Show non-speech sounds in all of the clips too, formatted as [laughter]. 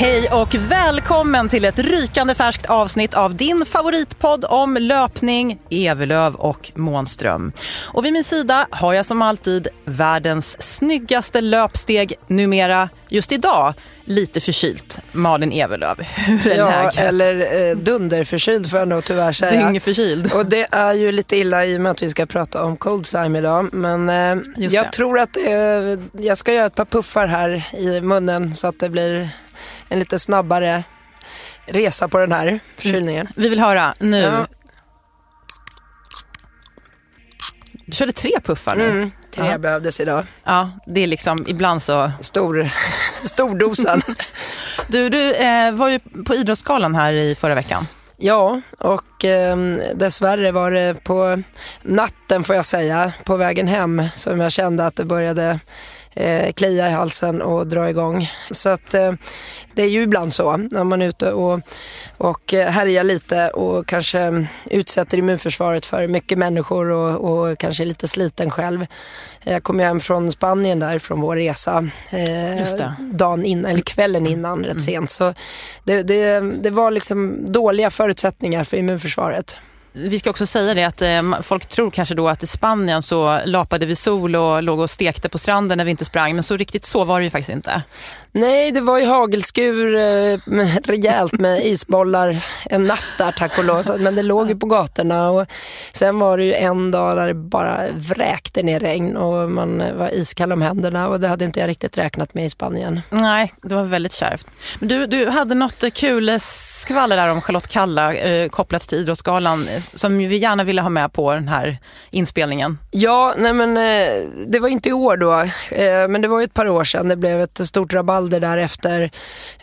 Hej och välkommen till ett rykande färskt avsnitt av din favoritpodd om löpning, Evelöv och Månström. Och vid min sida har jag som alltid världens snyggaste löpsteg numera, just idag, lite förkylt, Malin Evelöv. Hur är ja, läget? eller eh, dunderförkyld får jag nog tyvärr säga. Dyngförkyld. Och det är ju lite illa i och med att vi ska prata om Coldsime idag. Men eh, jag det. tror att eh, jag ska göra ett par puffar här i munnen så att det blir en lite snabbare resa på den här förkylningen. Vi vill höra nu. Ja. Du körde tre puffar nu. Mm, tre Ja. behövdes idag. Ja, det är liksom ibland så. Stor, [laughs] stordosen. [laughs] Du, du eh, var ju på Idrottsgalan här i förra veckan. Ja, och eh, dessvärre var det på natten får jag säga, på vägen hem som jag kände att det började eh, klia i halsen och dra igång. Så att eh, det är ju ibland så när man är ute och, och eh, härjar lite och kanske utsätter immunförsvaret för mycket människor och, och kanske är lite sliten själv. Jag kom ju hem från Spanien där från vår resa eh, dagen innan, eller kvällen innan rätt sent. Så det, det, det var liksom dåliga förutsättningar för immunförsvaret. Vi ska också säga det att eh, folk tror kanske då att i Spanien så lapade vi sol och låg och stekte på stranden när vi inte sprang. Men så riktigt så var det ju faktiskt inte. Nej, det var ju hagelskur eh, med- [laughs] rejält med isbollar en natt där tack och lov. Men det låg ju på gatorna och sen var det ju en dag där det bara vräkte ner regn och man eh, var iskall om händerna och det hade inte jag riktigt räknat med i Spanien. Nej, det var väldigt kärvt. Men du, du hade något eh, kul skvaller där om Charlotte Kalla eh, kopplat till Idrottsgalan eh, som vi gärna ville ha med på den här inspelningen. Ja, nej men eh, det var inte i år då, men det var ju ett par år sedan. Det blev ett stort rabalder där efter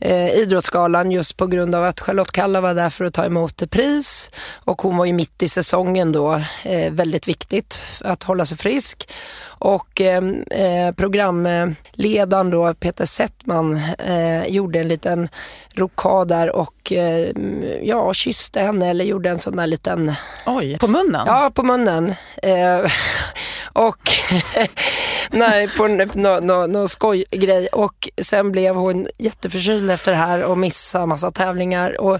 eh, Idrottsgalan just på grund av att Charlotte Kalla var där för att ta emot pris och hon var ju mitt i säsongen då. Eh, väldigt viktigt att hålla sig frisk. Och eh, eh, programledaren då, Peter Settman, eh, gjorde en liten rokad där och eh, ja, kysste henne eller gjorde en sån där liten Oj, på munnen? Ja, på munnen. Och [laughs] nej, på någon no, no skojgrej. Och sen blev hon jätteförkyld efter det här och missade massa tävlingar. Och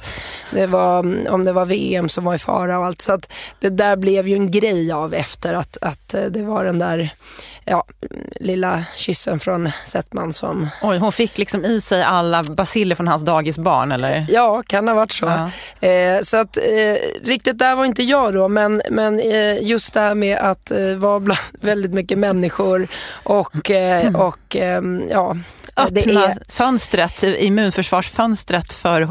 det var, om det var VM som var i fara och allt. Så att det där blev ju en grej av efter att, att eh, det var den där ja, lilla kyssen från Settman som, Oj, hon fick liksom i sig alla basiller från hans dagisbarn eller? ja, kan ha varit så. Ja. Eh, så att eh, riktigt där var inte jag då, men, men eh, just det här med att eh, vara bland väldigt mycket människor och, eh, och ehm, ja. Det Öppna är, fönstret, immunförsvarsfönstret för eh,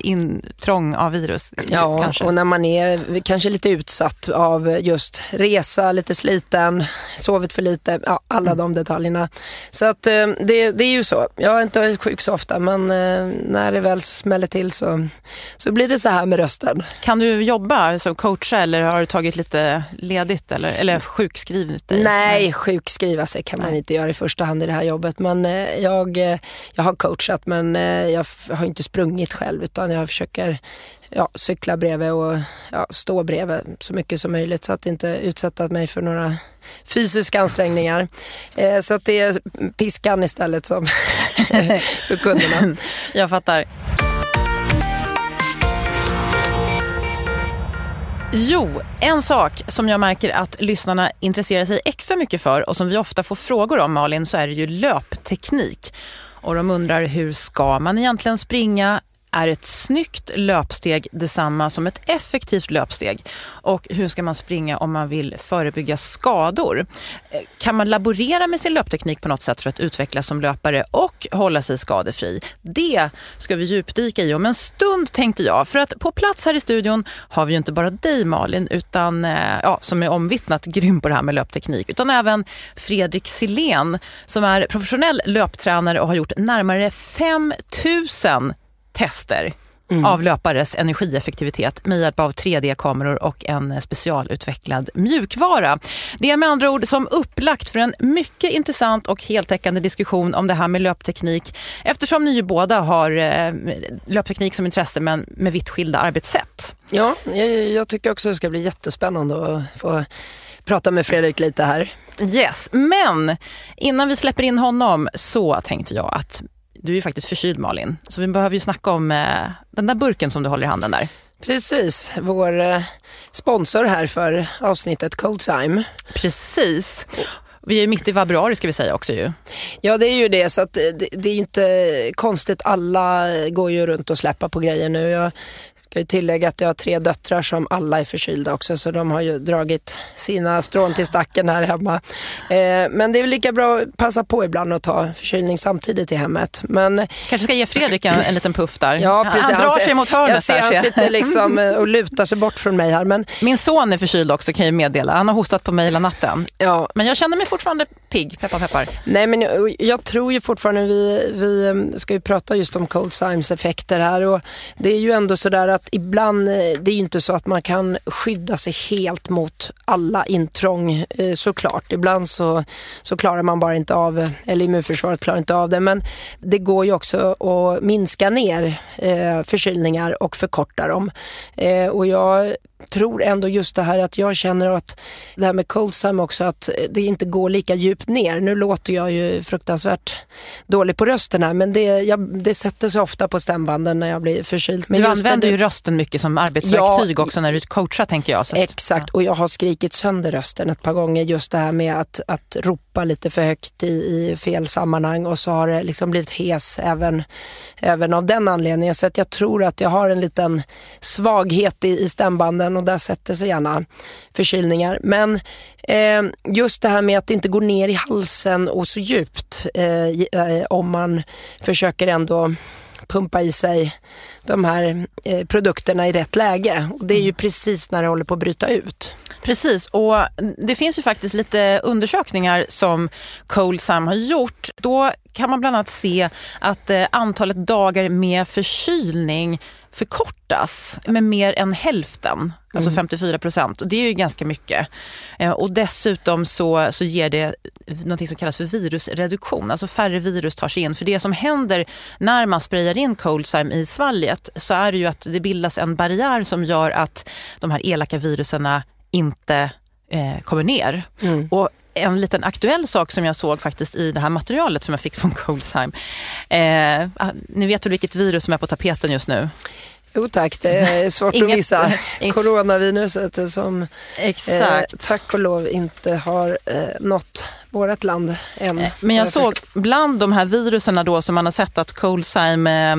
intrång av virus. ja, kanske. och när man är kanske lite utsatt av just resa, lite sliten, sovit för lite, ja, alla de detaljerna. Så att eh, det, det är ju så. Jag är inte sjuk så ofta, men eh, när det väl smäller till så, så blir det så här med rösten. Kan du jobba som coacha eller har du tagit lite ledigt eller, eller sjukskrivit dig? Nej, sjukskriva sig kan man Nej. inte göra i första hand det här jobbet. Men eh, jag, eh, jag har coachat men eh, jag har inte sprungit själv utan jag försöker ja, cykla bredvid och ja, stå bredvid så mycket som möjligt så att inte utsätta mig för några fysiska ansträngningar. Eh, så att det är piskan istället som [laughs] för kunderna. Jag fattar. Jo, en sak som jag märker att lyssnarna intresserar sig extra mycket för och som vi ofta får frågor om Malin så är det ju löpteknik. Och de undrar hur ska man egentligen springa? Är ett snyggt löpsteg detsamma som ett effektivt löpsteg? Och hur ska man springa om man vill förebygga skador? Eh, kan man laborera med sin löpteknik på något sätt för att utvecklas som löpare och hålla sig skadefri? Det ska vi djupdyka i om en stund tänkte jag. För att på plats här i studion har vi ju inte bara dig Malin, utan, eh, ja, som är omvittnat grym på det här med löpteknik, utan även Fredrik Silén som är professionell löptränare och har gjort närmare 5000 tester mm. av löpares energieffektivitet med hjälp av 3D-kameror och en specialutvecklad mjukvara. Det är med andra ord som upplagt för en mycket intressant och heltäckande diskussion om det här med löpteknik eftersom ni ju båda har eh, löpteknik som intresse men med vitt skilda arbetssätt. Ja, jag, jag tycker också det ska bli jättespännande att få prata med Fredrik lite här. Yes, men innan vi släpper in honom så tänkte jag att du är ju faktiskt förkyld Malin, så vi behöver ju snacka om eh, den där burken som du håller i handen där. Precis, vår eh, sponsor här för avsnittet Cold Time. Precis. Vi är mitt i februari ska vi säga också ju. Ja det är ju det så att det, det är inte konstigt. Alla går ju runt och släpper på grejer nu. Jag Ska ju tillägga att jag har tre döttrar som alla är förkylda också så de har ju dragit sina strån till stacken här hemma. Eh, men det är väl lika bra att passa på ibland och ta förkylning samtidigt i hemmet. Men, Kanske ska ge Fredrik en, en liten puff där. Ja, precis. Han drar sig mot hörnet. Jag ser, han sitter liksom eh, och lutar sig bort från mig här. Men... Min son är förkyld också kan jag meddela. Han har hostat på mig hela natten. Ja. Men jag känner mig fortfarande pigg, peppar peppar. Nej men jag, jag, tror ju fortfarande, vi, vi mm, ska ju prata just om cold Symes effekter här och det är ju ändå sådär att ibland, eh, det är ju inte så att man kan skydda sig helt mot alla intrång eh, såklart. Ibland så, så klarar man bara inte av, eller immunförsvaret klarar inte av det men det går ju också att minska ner eh, förkylningar och förkorta dem. Och jag tror ändå just det här att jag känner att det här med Coldsam också att det inte går lika djupt ner. Nu låter jag ju fruktansvärt dålig på rösten här men det, jag, det sätter sig ofta på stämbanden när jag blir förkyld. Men du använder det, ju rösten mycket som arbetsverktyg ja, också när du coachar tänker jag. Att, exakt ja. och jag har skrikit sönder rösten ett par gånger just det här med att, att ropa lite för högt i, i fel sammanhang och så har det liksom blivit hes även, även av den anledningen. Så att jag tror att jag har en liten svaghet i, i stämbanden och där sätter sig gärna förkylningar. Men eh, just det här med att det inte går ner i halsen och så djupt eh, eh, om man försöker ändå pumpa i sig de här eh, produkterna i rätt läge. Och det är ju precis när det håller på att bryta ut. Precis, och det finns ju faktiskt lite undersökningar som Colsam har gjort. Då kan man bland annat se att eh, antalet dagar med förkylning förkortas med mer än hälften, alltså 54 mm. procent. Och det är ju ganska mycket. Eh, och dessutom så, så ger det något som kallas för virusreduktion, alltså färre virus tar sig in. För det som händer när man sprayar in Coldsime i svalget så är det ju att det bildas en barriär som gör att de här elaka viruserna inte eh, kommer ner. Mm. Och en liten aktuell sak som jag såg faktiskt i det här materialet som jag fick från [laughs] Coldsheim. Eh, ah, ni vet väl vilket virus som är på tapeten just nu? Jo tack, det är [laughs] svårt Inget, att missa. [laughs] Coronaviruset som Exakt. Eh, tack och lov inte har eh, nått vårt land än. Eh, men jag såg bland de här virusen då som man har sett att Coldsheim eh,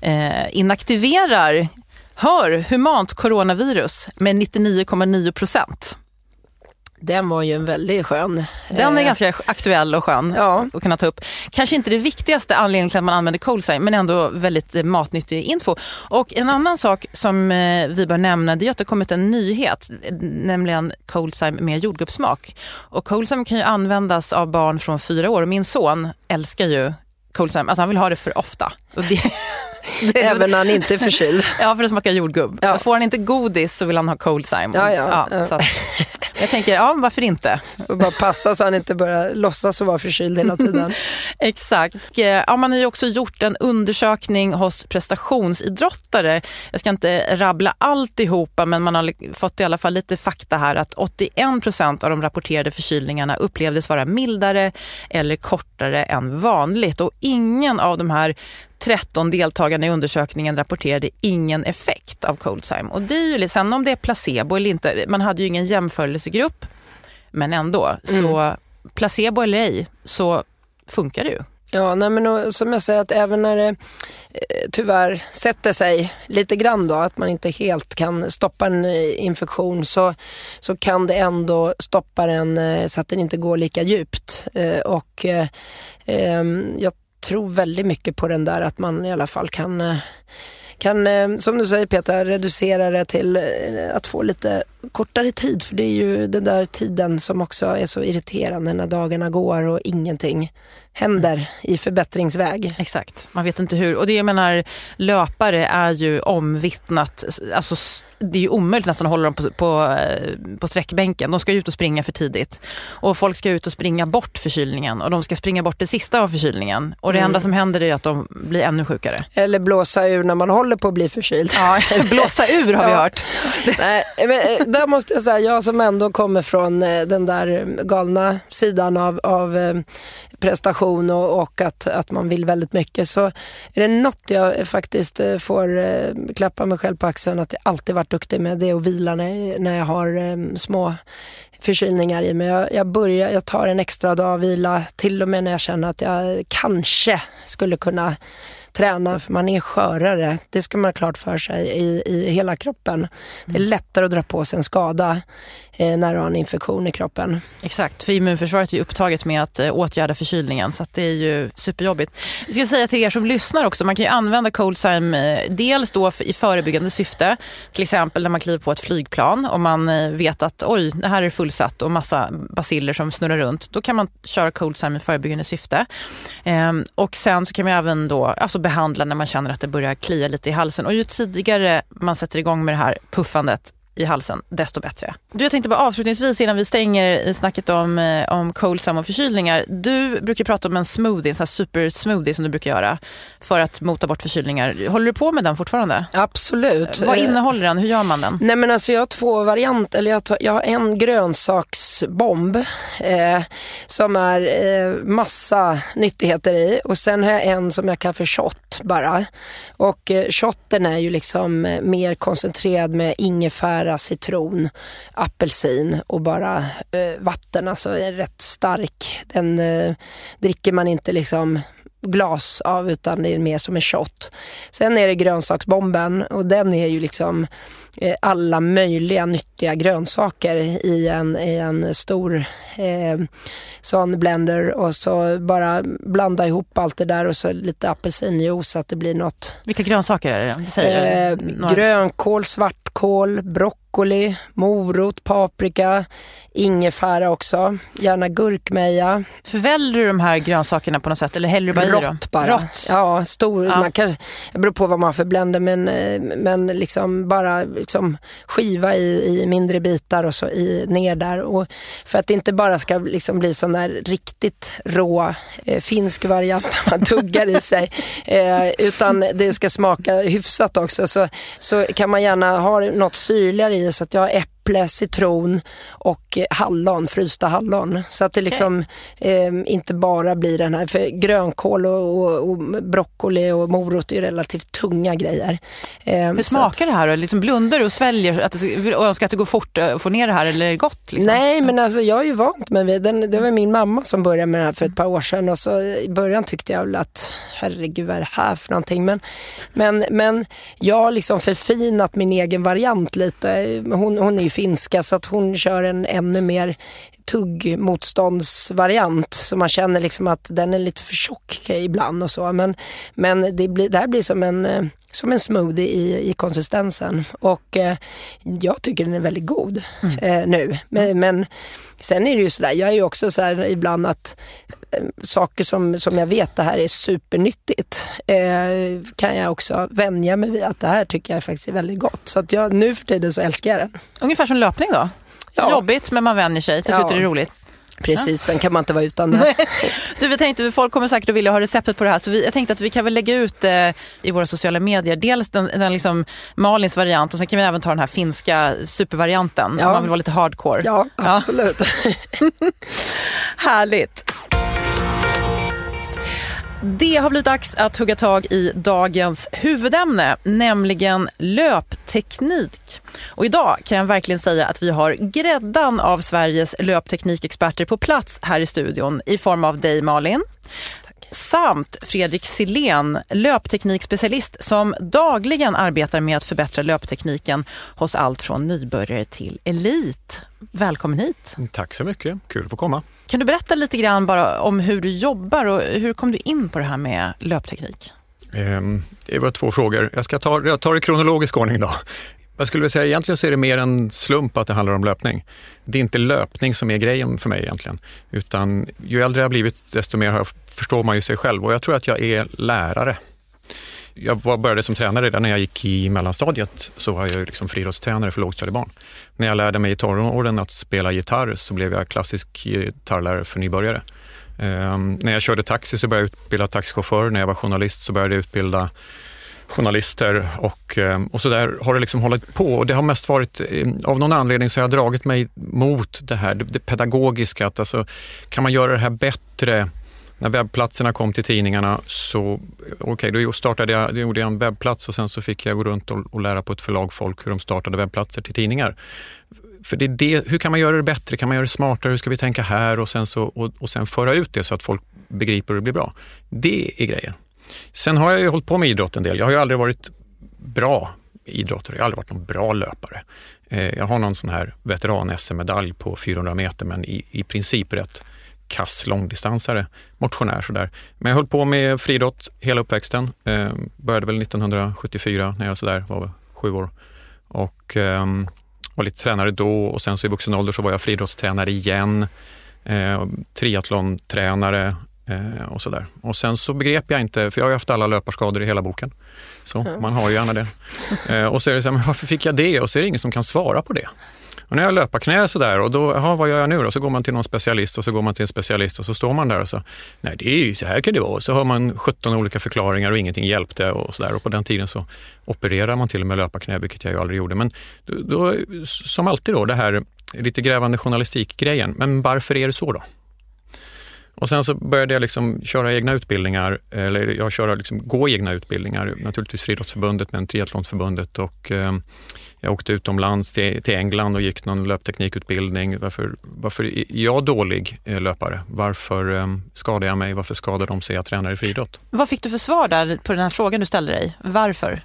eh inaktiverar, hör, humant coronavirus med 99,9 procent. Den var ju en väldigt skön. Den är eh, ganska aktuell och skön ja. att kunna ta upp. Kanske inte det viktigaste anledningen till att man använder Coldside men ändå väldigt eh, matnyttig info. Och en annan sak som eh, vi bör nämna det är att det kommit en nyhet, nämligen Coldside med jordgubbssmak. Och Coldside kan ju användas av barn från fyra år och min son älskar ju Coldside, alltså han vill ha det för ofta. [laughs] Även när han inte är förkyld? [laughs] ja, för det smakar jordgubb. Ja. Får han inte godis så vill han ha Coldside. Ja, ja, ja. Så Jag tänker, ja varför inte? Och bara passa så han inte börjar låtsas vara förkyld hela tiden. [laughs] Exakt. Ja, man har ju också gjort en undersökning hos prestationsidrottare. Jag ska inte rabbla alltihopa men man har fått i alla fall lite fakta här att 81 procent av de rapporterade förkylningarna upplevdes vara mildare eller kortare än vanligt och ingen av de här 13 deltagarna i undersökningen rapporterade ingen effekt av Coldsime. Och det är ju, sen om det är placebo eller inte, man hade ju ingen jämförelsegrupp, men ändå. Mm. Så placebo eller ej, så funkar det ju. Ja, nej men och, som jag säger att även när det eh, tyvärr sätter sig lite grann då, att man inte helt kan stoppa en eh, infektion så, så kan det ändå stoppa den eh, så att den inte går lika djupt. Eh, och eh, ehm, jag tror väldigt mycket på den där att man i alla fall kan kan, som du säger Petra, reducera det till att få lite kortare tid. För det är ju den där tiden som också är så irriterande när dagarna går och ingenting händer i förbättringsväg. Exakt, man vet inte hur. Och det jag menar, löpare är ju omvittnat, alltså det är ju omöjligt nästan att hålla dem på, på, eh, på sträckbänken. De ska ut och springa för tidigt. Och folk ska ut och springa bort förkylningen och de ska springa bort det sista av förkylningen. Och det mm. enda som händer är att de blir ännu sjukare. Eller blåsa ur när man håller på att bli förkyld. Ja, [laughs] blåsa ur har vi hört. Nej, men, eh, där måste jag säga, jag som ändå kommer från eh, den där galna sidan av, av eh, prestation och, och, att, att man vill väldigt mycket så är det något jag faktiskt eh, får klappa mig själv på axeln att jag alltid varit duktig med det och vila när, när jag har små förkylningar i mig. Jag, jag, börjar, jag tar en extra dag vila till och med när jag känner att jag kanske skulle kunna träna för man är skörare. Det ska man ha klart för sig i, i hela kroppen. Det är lättare att dra på sig en skada Eh, när du har en infektion i kroppen. Exakt, för immunförsvaret är upptaget med att eh, åtgärda förkylningen så det är ju superjobbigt. Vi ska säga till er som lyssnar också, man kan ju använda ColdZyme eh, dels då i förebyggande syfte, till exempel när man kliver på ett flygplan och man vet att oj, det här är fullsatt och massa basiller som snurrar runt. Då kan man köra ColdZyme i förebyggande syfte. Ehm, och sen så kan man även då alltså behandla när man känner att det börjar klia lite i halsen. Och ju tidigare man sätter igång med det här puffandet, i halsen, desto bättre. Du, jag tänkte bara avslutningsvis innan vi stänger i snacket om, eh, om coldsam och förkylningar. Du brukar prata om en smoothie, en sån super smoothie som du brukar göra för att mota bort förkylningar. Håller du på med den fortfarande? Absolut. Vad innehåller den? Hur gör man den? Nej men alltså jag har två varianter, eller jag, tar, jag har en grönsaksbomb eh, som är eh, massa nyttigheter i och sen har jag en som jag kallar för shot bara. Och eh, shotten är ju liksom eh, mer koncentrerad med ingefära ingefära, citron, apelsin och bara eh, vatten. Alltså är rätt stark. Den eh, dricker man inte liksom glas av utan det är mer som en shot. Sen är det grönsaksbomben och den är ju liksom eh, alla möjliga nyttiga grönsaker i en, i en stor eh, sån blender och så bara blanda ihop allt det där och så lite apelsinjuice så att det blir något. Vilka grönsaker är det? Säger eh, grönkål, svartkål, broccoli, morot, paprika, ingefära också, gärna gurkmeja. Förväljer du de här grönsakerna på något sätt eller häller du bara Rått i dem? bara. Rått. Ja, stor. Ja. Man kan, det beror på vad man har för blender men, eh, men liksom bara liksom skiva i, i mindre bitar och så i, ner där. Och för att det inte bara ska liksom bli sån där riktigt rå eh, finsk variant när man tuggar i sig [laughs] eh, utan det ska smaka hyfsat också så, så kan man gärna ha något syrligare i så att jag har äpp äpple, citron och hallon, frysta hallon. Så att det liksom eh, inte bara blir den här, för grönkål och, och, och broccoli och morot är relativt tunga grejer. Eh, Hur smakar att, det här då? Liksom blundar du och sväljer att och önskar att det går fort att få ner det här eller är det gott? Liksom? Nej men alltså jag är ju vant med det. det var min mamma som började med det här för ett par år sedan och så i början tyckte jag väl att herregud vad är det här för någonting? Men, men, men jag har liksom förfinat min egen variant lite. Hon, hon är ju finska så att hon kör en ännu mer tuggmotståndsvariant så man känner liksom att den är lite för tjock ibland och så. Men, men det, blir, det här blir som en, eh, som en smoothie i, i konsistensen och eh, jag tycker den är väldigt god mm. eh, nu. Men, men, sen är det ju sådär, jag är ju också så här ibland att eh, saker som, som jag vet det här är supernyttigt eh, kan jag också vänja mig vid att det här tycker jag faktiskt är väldigt gott. Så att jag, nu för tiden så älskar jag den. Ungefär som löpning då? Ja. Jobbigt, men man vänjer sig. Till slut Ja. är det roligt. Precis, sen kan man inte vara utan det. [laughs] Du, vi tänkte, folk kommer säkert att vilja ha receptet på det här, så vi, jag tänkte att vi kan väl lägga ut eh, i våra sociala medier, dels den, den liksom Malins variant och sen kan vi även ta den här finska supervarianten, Ja. om man vill vara lite hardcore. Ja, absolut. [laughs] Härligt. Det har blivit dags att hugga tag i dagens huvudämne, nämligen löpteknik. Och idag kan jag verkligen säga att vi har gräddan av Sveriges löpteknikexperter på plats här i studion i form av dig Malin. Samt Fredrik Silén, löpteknikspecialist som dagligen arbetar med att förbättra löptekniken hos allt från nybörjare till elit. Välkommen hit. Tack så mycket, kul att få komma. Kan du berätta lite grann bara om hur du jobbar och hur kom du in på det här med löpteknik? Ehm, Det var två frågor. Jag ska ta, jag tar i kronologisk ordning då. Jag skulle vilja säga egentligen så är det mer en slump att det handlar om löpning. Det är inte löpning som är grejen för mig egentligen, utan ju äldre jag har blivit desto mer förstår man ju sig själv och jag tror att jag är lärare. Jag började som tränare redan när jag gick i mellanstadiet, så var jag liksom friidrottstränare för lågstadiebarn. När jag lärde mig i tonåren att spela gitarr så blev jag klassisk gitarrlärare för nybörjare. Ehm, när jag körde taxi så började jag utbilda taxichaufförer. När jag var journalist så började jag utbilda journalister och, eh, och så där har det liksom hållit på. Och det har mest varit, eh, av någon anledning så har jag dragit mig mot det här, det, det pedagogiska. Att alltså, kan man göra det här bättre? När webbplatserna kom till tidningarna så, okej, då startade jag, då gjorde jag en webbplats och sen så fick jag gå runt och, och lära på ett förlag folk hur de startade webbplatser till tidningar. För det är det, hur kan man göra det bättre? Kan man göra det smartare? Hur ska vi tänka här? Och sen, så, och, och sen föra ut det så att folk begriper och det blir bra. Det är grejen. Sen har jag ju hållit på med idrott en del. Jag har ju aldrig varit bra idrottare. Jag har aldrig varit någon bra löpare. Eh, jag har någon sån här veteran-SM-medalj på 400 meter men i, i princip rätt kass långdistansare, motionär sådär. Men jag höll på med friidrott hela uppväxten. Eh, började väl 1974 när jag sådär var sju år och eh, var lite tränare då och sen så i vuxen ålder så var jag friidrottstränare igen. Eh, triathlon-tränare eh, och sådär. Och sen så begrep jag inte, för jag har ju haft alla löparskador i hela boken. Så man har ju gärna det. Eh, och så är det så här, men varför fick jag det? Och så är det ingen som kan svara på det. Och när jag löpar knä sådär och då, jaha, vad gör jag nu då? Så går man till någon specialist och så går man till en specialist och så står man där och så, nej det är ju så här kan det vara. Och så har man 17 olika förklaringar och ingenting hjälpte och sådär. Och på den tiden så opererar man till och med löparknä, vilket jag ju aldrig gjorde. Men då, då, som alltid då, det här lite grävande journalistikgrejen. Men varför är det så då? Och sen så började jag liksom köra egna utbildningar, eller jag köra liksom, gå egna utbildningar, naturligtvis Friidrottsförbundet men Triathlonförbundet och eh, jag åkte utomlands till, till England och gick någon löpteknikutbildning. Varför, varför är jag dålig eh, löpare? Varför eh, skadar jag mig? Varför skadar de sig jag tränar i friidrott? Vad fick du för svar där på den här frågan du ställde dig? Varför?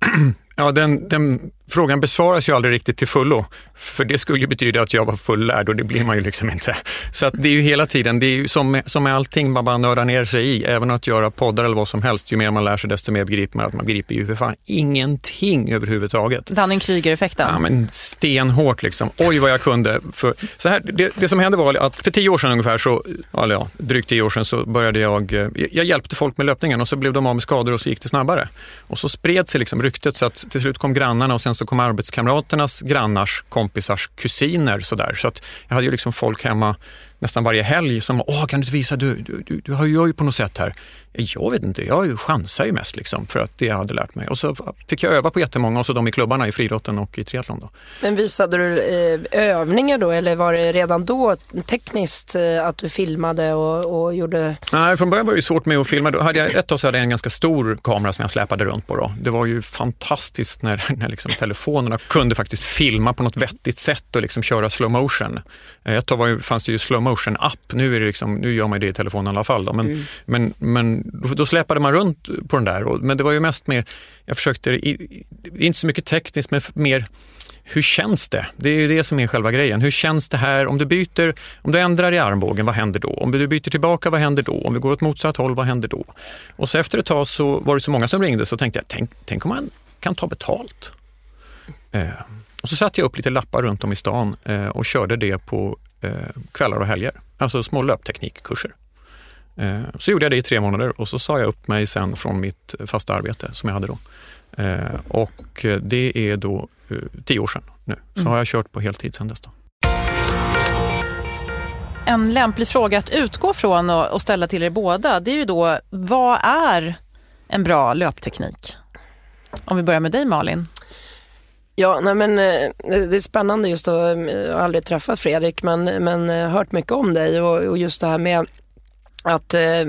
[clears throat] Ja, den, den frågan besvaras ju aldrig riktigt till fullo. För det skulle ju betyda att jag var fullärd och det blir man ju liksom inte. Så att det är ju hela tiden, det är ju som, med- som med allting man bara nördar ner sig i. Även att göra poddar eller vad som helst, ju mer man lär sig desto mer begriper man att man begriper ju för fan ingenting överhuvudtaget. Dunning-Kruger-effekten? Ja, men stenhårt liksom. Oj vad jag kunde. För, så här, det, det som hände var att för tio år sedan ungefär, så, eller ja, drygt tio år sedan, så började jag, eh, jag hjälpte folk med löpningen och så blev de av med skador och så gick det snabbare. Och så spred sig liksom ryktet så att till slut kom grannarna och sen så kom arbetskamraternas grannars kompisars kusiner Så, där. Så att jag hade ju liksom folk hemma nästan varje helg som åh kan du inte visa, du, du, du, du har ju på något sätt här. Jag vet inte, jag ju chansar ju mest liksom för att det jag hade lärt mig. Och så fick jag öva på jättemånga och så de i klubbarna i friidrotten och i triathlon då. Men visade du eh, övningar då eller var det redan då tekniskt eh, att du filmade och, och gjorde... Nej, från början var det ju svårt med att filma. Då hade jag, ett tag så hade jag en ganska stor kamera som jag släpade runt på. Då. Det var ju fantastiskt när, [laughs] när liksom telefonerna kunde faktiskt filma på något vettigt sätt och liksom köra slow motion. Ett tag var ju, fanns det ju slow motion app. Nu, är det liksom, nu gör man det i telefonen i alla fall. Då. Men, men, men då, då släpade man runt på den där. Men det var ju mest med, jag försökte, inte så mycket tekniskt, men mer hur känns det? Det är ju det som är själva grejen. Hur känns det här? Om du byter, om du ändrar i armbågen, vad händer då? Om du byter tillbaka, vad händer då? Om vi går åt motsatt håll, vad händer då? Och så efter ett tag så var det så många som ringde så tänkte jag, tänk, tänk om man kan ta betalt? Eh, och så satte jag upp lite lappar runt om i stan eh, och körde det på eh, kvällar och helger. Alltså små löpteknikkurser. Eh, så gjorde jag det i tre månader och så sa jag upp mig sen från mitt fasta arbete som jag hade då. Eh, och det är då eh, tio år sedan. nu. Så mm. har jag kört på heltid sedan dess. Då. En lämplig fråga att utgå från och ställa till er båda, det är ju då, vad är en bra löpteknik? Om vi börjar med dig Malin. Ja, nej men det är spännande just att, jag har aldrig träffat Fredrik men, men hört mycket om dig och, och just det här med att eh,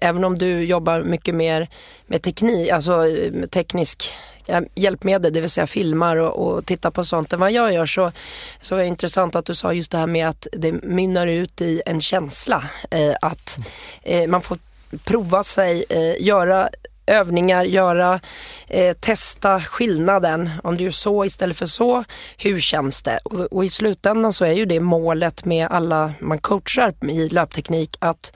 även om du jobbar mycket mer med teknik, alltså eh, teknisk eh, hjälpmedel, det vill säga filmar och, och tittar på sånt än vad jag gör så, så är det intressant att du sa just det här med att det mynnar ut i en känsla. Eh, att eh, man får prova sig, eh, göra övningar, göra, eh, testa skillnaden. Om du gör så istället för så, hur känns det? Och, och, i slutändan så är ju det målet med alla man coachar i löpteknik att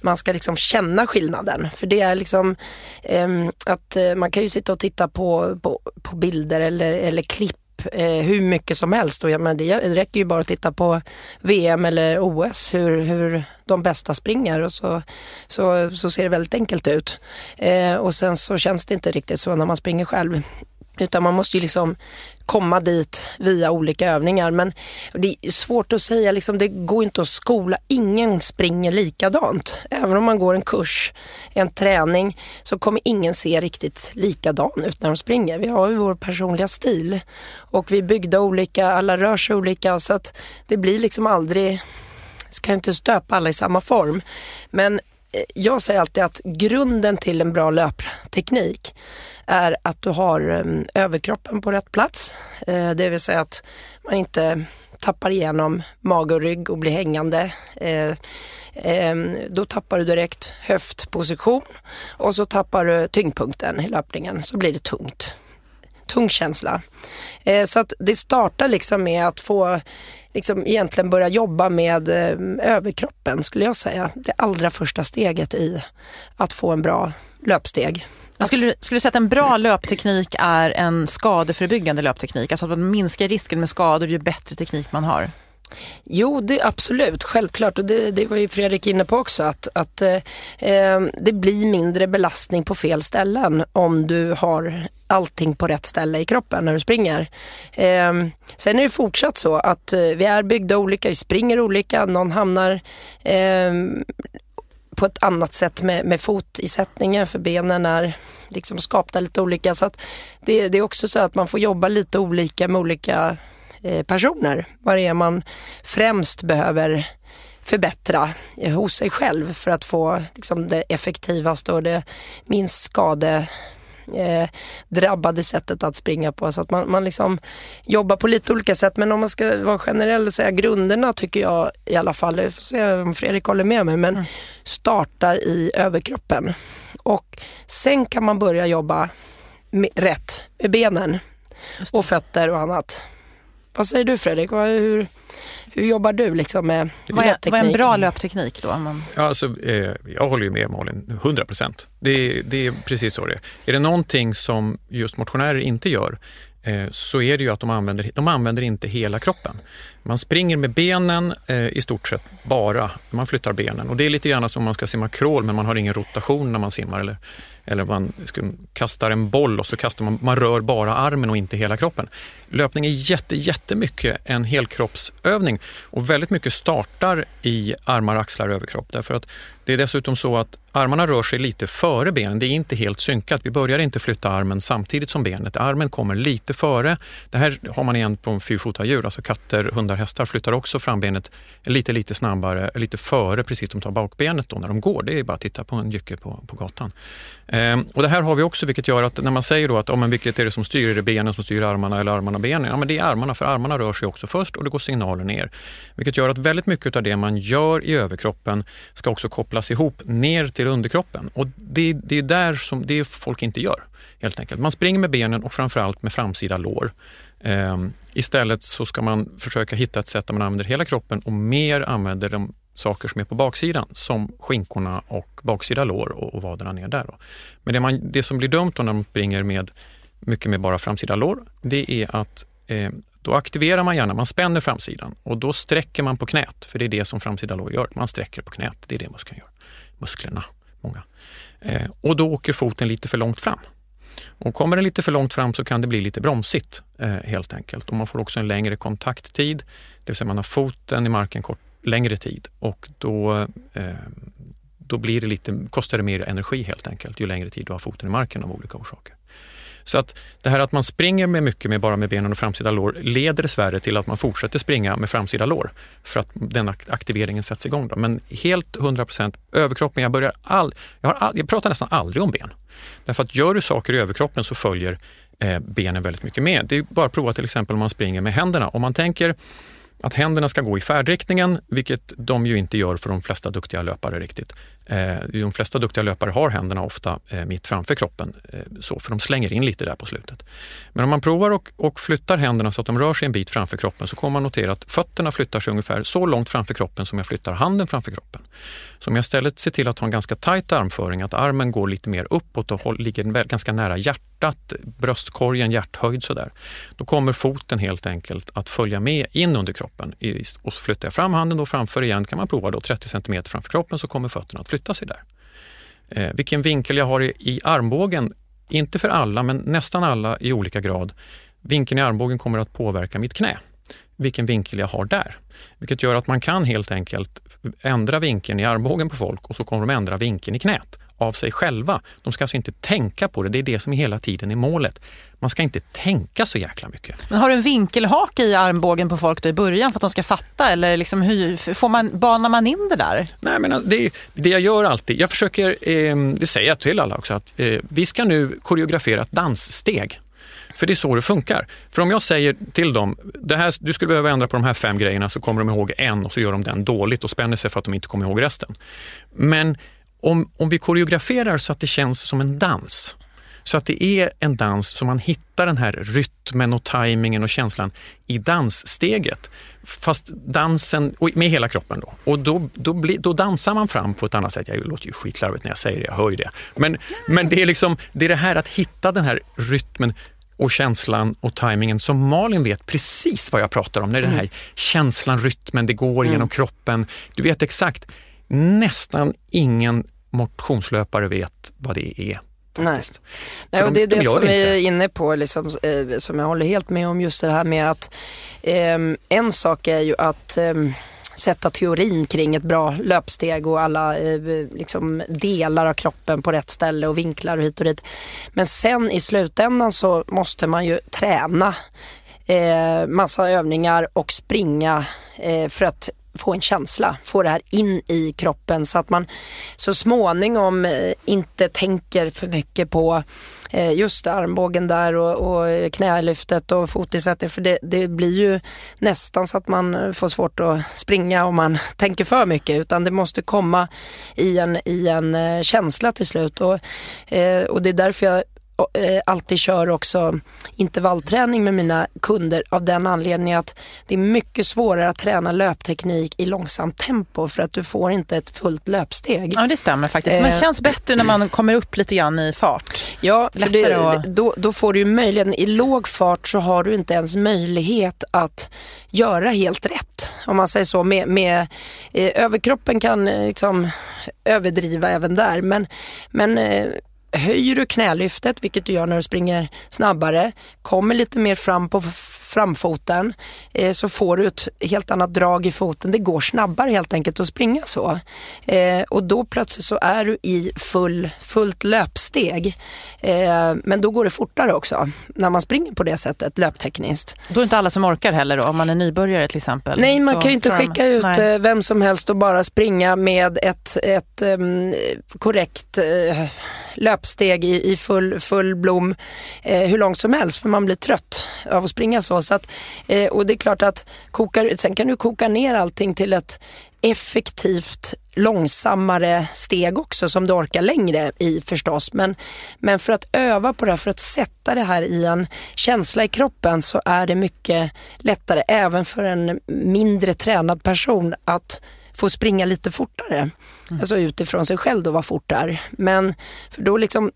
man ska liksom känna skillnaden. För det är liksom ehm, eh, att man kan ju sitta och titta på, på, på bilder eller, eller klipp eh, hur mycket som helst. Och jag menar, det räcker ju bara att titta på VM eller OS, hur, hur de bästa springer och så, så, så ser det väldigt enkelt ut. Eh, och sen så känns det inte riktigt så när man springer själv. Utan man måste ju liksom komma dit via olika övningar. Men det är svårt att säga, liksom, det går inte att skola. Ingen springer likadant. Även om man går en kurs, en träning, så kommer ingen se riktigt likadan ut när de springer. Vi har ju vår personliga stil och vi är byggda olika, alla rör sig olika så att det blir liksom aldrig, ska inte stöpa alla i samma form. Men eh, jag säger alltid att grunden till en bra löpteknik är att du har ehm, överkroppen på rätt plats. Eh, det vill säga att man inte tappar igenom mage och rygg och blir hängande. Eh, ehm, då tappar du direkt höftposition och så tappar du tyngdpunkten i löpningen så blir det tungt. Tung känsla. Eh, så att det startar liksom med att få liksom egentligen börja jobba med ehm, överkroppen skulle jag säga. Det allra första steget i att få en bra löpsteg. Men skulle, skulle säga att en bra löpteknik är en skadeförebyggande löpteknik. Alltså att man minskar risken med skador ju bättre teknik man har. Jo, det absolut, självklart. Och det, det var ju Fredrik inne på också, att, att eh, eh, det blir mindre belastning på fel ställen om du har allting på rätt ställe i kroppen när du springer. Eh, sen är det fortsatt så att eh, vi är byggda olika, vi springer olika, någon hamnar eh, på ett annat sätt med, med fotisättningen för benen är liksom skapta lite olika. Så att det, det är också så att man får jobba lite olika med olika eh, personer. Vad det är man främst behöver förbättra hos sig själv för att få liksom, det effektivaste och det minst skade eh, drabbade sättet att springa på. Så att man, man liksom jobbar på lite olika sätt. Men om man ska vara generell och säga grunderna tycker jag i alla fall, jag får se om Fredrik håller med mig, men mm. startar i överkroppen. Och sen kan man börja jobba med, rätt med benen och fötter och annat. Vad säger du Fredrik? Hur, hur jobbar du liksom med vad är, vad är en bra löpteknik då? Man... Ja, alltså, eh, jag håller ju med Malin, 100 procent. Det, det, är precis så det är. Är det någonting som just motionärer inte gör eh, så är det ju att de använder, de använder inte hela kroppen. Man springer med benen eh, i stort sett bara, man flyttar benen. Och det är lite grann som om man ska simma crawl men man har ingen rotation när man simmar. Eller eller man kastar en boll och så kastar man, man rör bara armen och inte hela kroppen. Löpning är jätte, jättemycket en helkroppsövning och väldigt mycket startar i armar, axlar, överkropp. Därför att det är dessutom så att armarna rör sig lite före benen. Det är inte helt synkat. Vi börjar inte flytta armen samtidigt som benet. Armen kommer lite före. Det här har man igen på fyrfota djur, alltså katter, hundar, hästar flyttar också frambenet lite, lite snabbare, lite före precis som de tar bakbenet då när de går. Det är bara att titta på en jycke på, på gatan. Ehm, och det här har vi också, vilket gör att när man säger då att oh, men vilket är det som styr, är det benen som styr armarna eller armarna benen? Ja, men det är armarna, för armarna rör sig också först och det går signaler ner. Vilket gör att väldigt mycket av det man gör i överkroppen ska också kopplas kopplas ihop ner till underkroppen. Och det, det är där som det folk inte gör, helt enkelt. Man springer med benen och framförallt med framsida lår. Um, istället så ska man försöka hitta ett sätt där man använder hela kroppen och mer använder de saker som är på baksidan, som skinkorna och baksida lår och, och vaderna ner där. Då. Men det, man, det som blir dumt när man springer med mycket med bara framsida lår, det är att Eh, då aktiverar man gärna, man spänner framsidan och då sträcker man på knät, för det är det som framsida lår gör. Man sträcker på knät, det är det muskeln gör. Musklerna, många. Eh, och då åker foten lite för långt fram. Och kommer den lite för långt fram så kan det bli lite bromsigt eh, helt enkelt. Och man får också en längre kontakttid, det vill säga man har foten i marken kort, längre tid och då, eh, då blir det lite, kostar det mer energi helt enkelt ju längre tid du har foten i marken av olika orsaker. Så att det här att man springer med mycket med bara med benen och framsida lår leder dessvärre till att man fortsätter springa med framsida lår för att den aktiveringen sätts igång. Då. Men helt 100 överkroppen, jag, börjar all, jag, har all, jag pratar nästan aldrig om ben. Därför att gör du saker i överkroppen så följer eh, benen väldigt mycket med. Det är bara att prova till exempel om man springer med händerna. Om man tänker att händerna ska gå i färdriktningen, vilket de ju inte gör för de flesta duktiga löpare riktigt. Eh, de flesta duktiga löpare har händerna ofta eh, mitt framför kroppen, eh, så, för de slänger in lite där på slutet. Men om man provar och, och, flyttar händerna så att de rör sig en bit framför kroppen så kommer man notera att fötterna flyttar sig ungefär så långt framför kroppen som jag flyttar handen framför kroppen. Så om jag istället ser till att ha en ganska tajt armföring, att armen går lite mer uppåt och ligger ganska nära hjärtat, bröstkorgen, hjärthöjd sådär. Då kommer foten helt enkelt att följa med in under kroppen. Och flyttar jag fram handen då framför igen kan man prova då 30 cm framför kroppen så kommer fötterna att flytta sig där. Eh, vilken vinkel jag har i, i armbågen, inte för alla men nästan alla i olika grad. Vinkeln i armbågen kommer att påverka mitt knä vilken vinkel jag har där. Vilket gör att man kan helt enkelt ändra vinkeln i armbågen på folk och så kommer de ändra vinkeln i knät av sig själva. De ska alltså inte tänka på det, det är det som hela tiden är målet. Man ska inte tänka så jäkla mycket. Men har du en vinkelhake i armbågen på folk då i början för att de ska fatta eller liksom hur, får man, banar man in det där? Nej men det, det jag gör alltid, jag försöker, eh, det säger jag till alla också, att eh, vi ska nu koreografera ett danssteg. För det är så det funkar. För om jag säger till dem, det här, du skulle behöva ändra på de här fem grejerna så kommer de ihåg en och så gör de den dåligt och spänner sig för att de inte kommer ihåg resten. Men om, om vi koreograferar så att det känns som en dans, så att det är en dans som man hittar den här rytmen och tajmingen och känslan i danssteget. Fast dansen, med hela kroppen då. Och då, då, bli, då dansar man fram på ett annat sätt. Jag låter ju skitlarvigt när jag säger det, jag hör ju det. Men, men det är liksom, det är det här att hitta den här rytmen och känslan och tajmingen som Malin vet precis vad jag pratar om. När den här mm. känslan, rytmen, det går mm. genom kroppen. Du vet exakt. Nästan ingen motionslöpare vet vad det är. Faktiskt. Nej. Nej, och det är det, som vi är inne på, liksom, eh, som jag håller helt med om, just det här med att eh, en sak är ju att eh, sätta teorin kring ett bra löpsteg och alla eh, liksom, delar av kroppen på rätt ställe och vinklar och hit och dit. Men sen i slutändan så måste man ju träna eh, massa övningar och springa eh, för att få en känsla, få det här in i kroppen så att man så småningom eh, inte tänker för mycket på eh, just armbågen där och, och knälyftet och fotisättning. För det, det, blir ju nästan så att man får svårt att springa om man [laughs] tänker för mycket utan det måste komma i en, i en eh, känsla till slut. Och, och det är därför jag alltid kör också intervallträning med mina kunder av den anledningen att det är mycket svårare att träna löpteknik i långsamt tempo för att du får inte ett fullt löpsteg. Ja det stämmer faktiskt, men det eh, känns bättre när man kommer upp lite grann i fart. Ja, för det, att... då, då får du ju möjligheten, i låg fart så har du inte ens möjlighet att göra helt rätt. Om man säger så, med, med eh, överkroppen kan eh, liksom överdriva även där men, men eh, höjer du knälyftet, vilket du gör när du springer snabbare, kommer lite mer fram på framfoten eh, så får du ett helt annat drag i foten. Det går snabbare helt enkelt att springa så. Eh, och då plötsligt så är du i full, fullt löpsteg. Eh, men då går det fortare också när man springer på det sättet löptekniskt. Då är inte alla som orkar heller då, om man är nybörjare till exempel? Nej, man kan ju inte skicka ut Nej. Eh, vem som helst och bara springa med ett, ett um, korrekt uh, löpsteg i, i full, full blom eh, hur långt som helst för man blir trött av att springa så. så att, eh, och det är klart att kokar, sen kan du koka ner allting till ett effektivt långsammare steg också som du orkar längre i förstås. Men, men för att öva på det här, för att sätta det här i en känsla i kroppen så är det mycket lättare även för en mindre tränad person att få springa lite fortare. Mm. Alltså utifrån sig själv då, vad fort är. Men för då liksom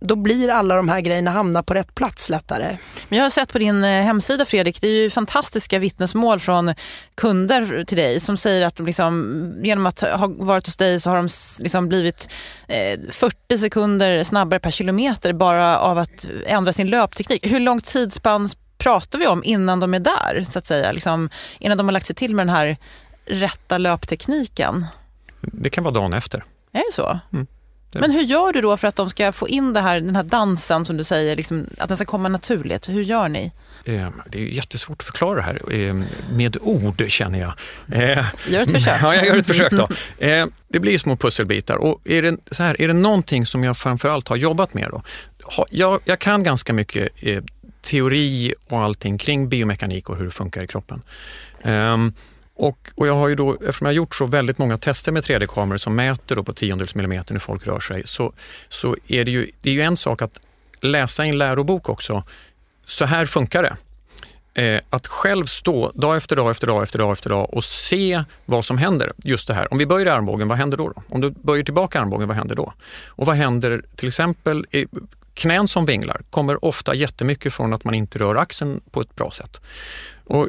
då blir alla de här grejerna hamna på rätt plats lättare. Men jag har sett på din eh, hemsida Fredrik, det är ju fantastiska vittnesmål från kunder till dig som säger att de liksom, genom att ha varit hos dig så har de liksom blivit eh, 40 sekunder snabbare per kilometer bara av att ändra sin löpteknik. Hur lång tidsspann pratar vi om innan de är där, så att säga? Liksom, innan de har lagt sig till med den här rätta löptekniken? Det kan vara dagen efter. Är det så? Mm. Men hur gör du då för att de ska få in det här, den här dansen som du säger, liksom, att den ska komma naturligt? Hur gör ni? Ehm, det är jättesvårt att förklara det här ehm, med ord känner jag. [laughs] Ehm, gör ett försök. [laughs] Ja, jag gör ett försök då. [laughs] Det blir små pusselbitar och är det, så här, är det någonting som jag framförallt har jobbat med då? Jag, jag kan ganska mycket eh, teori och allting kring biomekanik och hur det funkar i kroppen. Och, och, jag har ju då, eftersom jag har gjort så väldigt många tester med 3D-kameror som mäter då på tiondels millimeter hur folk rör sig, så, så är det ju, det är ju en sak att läsa i en lärobok också. Så här funkar det. Eh, att själv stå dag efter dag efter dag efter dag efter dag och se vad som händer. Just det här, om vi böjer armbågen, vad händer då? då? Om du böjer tillbaka armbågen, vad händer då? Och vad händer till exempel i knän som vinglar kommer ofta jättemycket från att man inte rör axeln på ett bra sätt. Och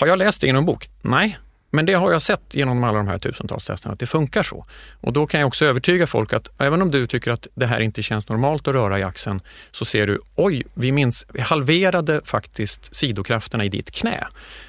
har jag läst det i någon bok? Nej, men det har jag sett genom alla de här tusentals testerna att det funkar så. Och då kan jag också övertyga folk att även om du tycker att det här inte känns normalt att röra i axeln så ser du, oj, vi, minns, vi halverade faktiskt sidokrafterna i ditt knä.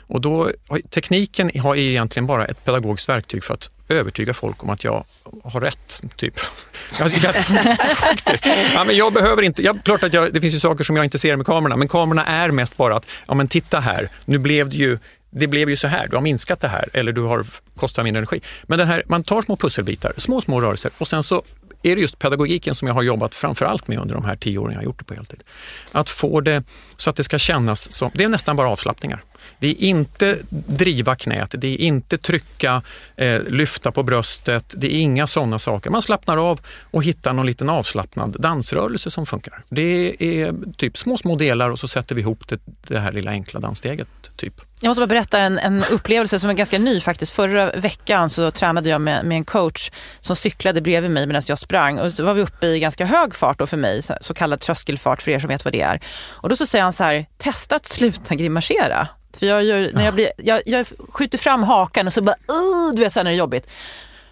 Och då, tekniken är egentligen bara ett pedagogiskt verktyg för att övertyga folk om att jag har rätt, typ. [laughs] Jag, jag, faktiskt. Ja, men jag behöver inte, jag, klart att jag, det finns ju saker som jag inte ser med kamerorna, men kamerorna är mest bara att, ja men titta här, nu blev det ju det blev ju så här, du har minskat det här eller du har kostat mindre energi. Men den här, man tar små pusselbitar, små, små rörelser och sen så är det just pedagogiken som jag har jobbat framför allt med under de här tio åren jag har gjort det på heltid. Att få det så att det ska kännas som, det är nästan bara avslappningar. Det är inte driva knät, det är inte trycka, eh, lyfta på bröstet, det är inga sådana saker. Man slappnar av och hittar någon liten avslappnad dansrörelse som funkar. Det är typ små, små delar och så sätter vi ihop det, det här lilla enkla danssteget. Typ. Jag måste bara berätta en, en upplevelse som är ganska ny faktiskt. Förra veckan så tränade jag med, med en coach som cyklade bredvid mig medan jag sprang. Och så var vi uppe i ganska hög fart då för mig, så, kallad tröskelfart för er som vet vad det är. Och då så säger han så här, testa att sluta grimasera. För jag, gör, när jag, blir, jag, jag skjuter fram hakan och så bara, uh, du vet så när det är jobbigt.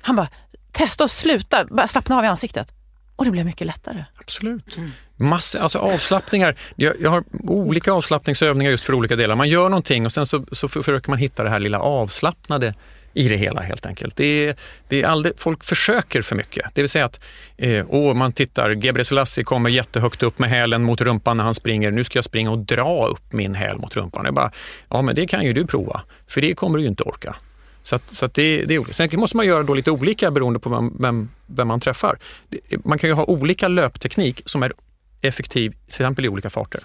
Han bara, testa att sluta, bara slappna av i ansiktet. Och det blev mycket lättare. Absolut. Mm. Massor, alltså avslappningar. Jag, jag, har olika avslappningsövningar just för olika delar. Man gör någonting och sen så, så försöker man hitta det här lilla avslappnade i det hela helt enkelt. Det är, det är aldrig, folk försöker för mycket. Det vill säga att eh, åh, man tittar, Gebre Selassie kommer jättehögt upp med hälen mot rumpan när han springer. Nu ska jag springa och dra upp min häl mot rumpan. Jag bara, ja men det kan ju du prova, för det kommer du ju inte orka. Så, att, så att det, det, är olika. Sen måste man göra då lite olika beroende på vem, vem, vem man träffar. Man kan ju ha olika löpteknik som är effektiv till exempel i olika farter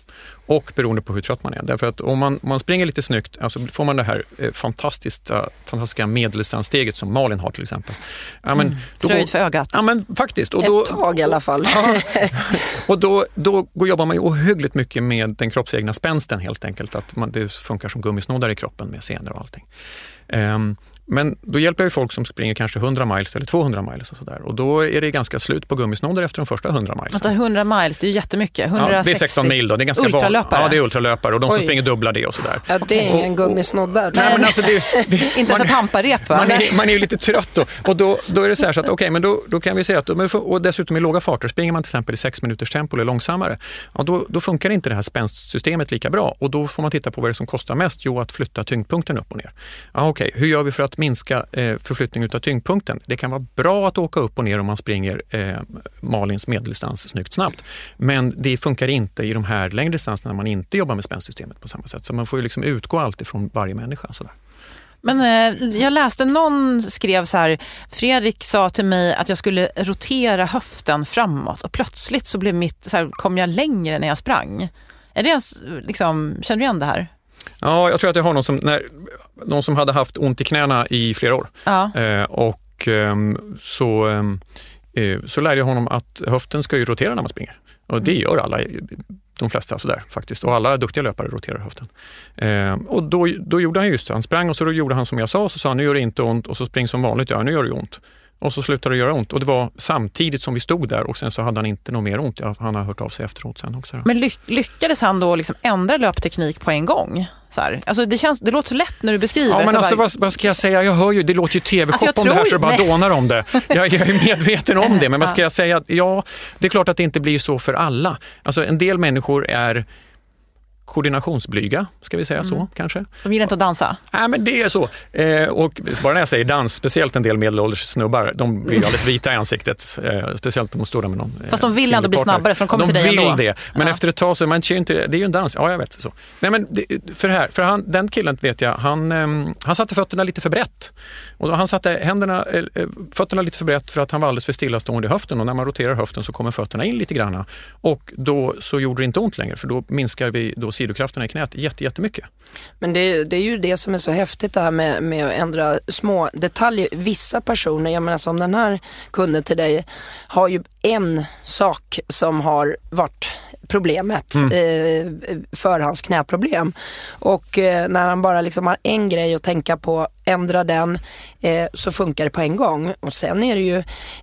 och beroende på hur trött man är. Därför att om man, om man springer lite snyggt, alltså får man det här eh, fantastiska, fantastiska medeldistanssteget som Malin har till exempel. Ja, men, mm. Fröjd för ögat. Ja, men faktiskt. Och då, Ett tag i alla fall. Ja, [laughs] och då, då jobbar man ju ohyggligt mycket med den kroppsegna spänsten helt enkelt. Att man, det funkar som gummisnoddar i kroppen med senor och allting. Um, men då hjälper jag folk som springer kanske 100 miles eller 200 miles och sådär. Och då är det ganska slut på gummisnoddar efter de första 100 miles. 100 miles, det är ju jättemycket. 160. Ja, det är 16 mil då. Det är ganska ultralöpare. Ja, det är ultralöpare och de som Oj. springer dubblar det och sådär. Ja, det är ingen gummisnoddar. Nej, men alltså det, det, [laughs] Inte ens ett hamparep va? Man är, man är ju lite trött då. Och då, då är det så här så att okej, okay, men då, då kan vi säga att, och dessutom i låga farter, springer man till exempel i 6 minuters tempo eller långsammare, ja, då, då funkar inte det här spänstsystemet lika bra. Och då får man titta på vad det är som kostar mest. Jo, att flytta tyngdpunkten upp och ner. Ja, okej, okay. hur gör vi för att minska eh, förflyttning av tyngdpunkten. Det kan vara bra att åka upp och ner om man springer eh, Malins medeldistans snyggt snabbt. Men det funkar inte i de här längre distanserna när man inte jobbar med spänstsystemet på samma sätt. Så man får ju liksom utgå alltid från varje människa. Sådär. Men eh, jag läste någon skrev så här, Fredrik sa till mig att jag skulle rotera höften framåt och plötsligt så blev mitt, så här, kom jag längre när jag sprang. Är det liksom, känner du igen det här? Ja, jag tror att jag har någon som, när, någon som hade haft ont i knäna i flera år. Ja. Eh, och eh, så, ehm, eh, så lärde jag honom att höften ska ju rotera när man springer. Och det mm. gör alla, de flesta sådär faktiskt. Och alla duktiga löpare roterar höften. Eh, och då, då gjorde han just det. Han sprang och så gjorde han som jag sa, så sa han nu gör det inte ont och så spring som vanligt, ja nu gör det ont. Och så slutade det göra ont. Och det var samtidigt som vi stod där och sen så hade han inte något mer ont. Han har hört av sig efteråt sen också. Men ly lyckades han då liksom ändra löpteknik på en gång? Så. Alltså det, känns, det låter så lätt när du beskriver. Ja, men alltså, bara... vad, vad, ska jag säga? Jag hör ju, det låter ju tv-shop alltså, om det här så det bara dånar om det. [laughs] Jag, jag, är medveten om det, men vad ska jag säga? Ja, det är klart att det inte blir så för alla. Alltså en del människor är koordinationsblyga, ska vi säga mm. så kanske. De gillar inte att dansa? Nej, men det är så. Eh, och bara när jag säger dans, speciellt en del medelålders snubbar, de blir alldeles vita i ansiktet. Eh, speciellt om de står där med någon Fast de vill ändå bli snabbare, så de kommer de till dig ändå. De vill det, men ja. efter ett tag så, man ser inte, det är ju en dans, ja jag vet. så. Nej men det, för, här, för han, den killen vet jag, han, eh, han satte fötterna lite för brett. Och han satte händerna, eh, eh, fötterna lite för brett för att han var alldeles för stillastående i höften och när man roterar höften så kommer fötterna in lite grann. Och då så gjorde det inte ont längre för då minskar vi då sidokrafterna i knät jättemycket. Men det, det, är ju det som är så häftigt det här med, med att ändra små detaljer. Vissa personer, jag menar som den här kunden till dig, har ju en sak som har varit problemet mm. eh, för hans knäproblem. Och eh, när han bara liksom har en grej att tänka på, ändra den, eh, så funkar det på en gång. Och sen är det ju,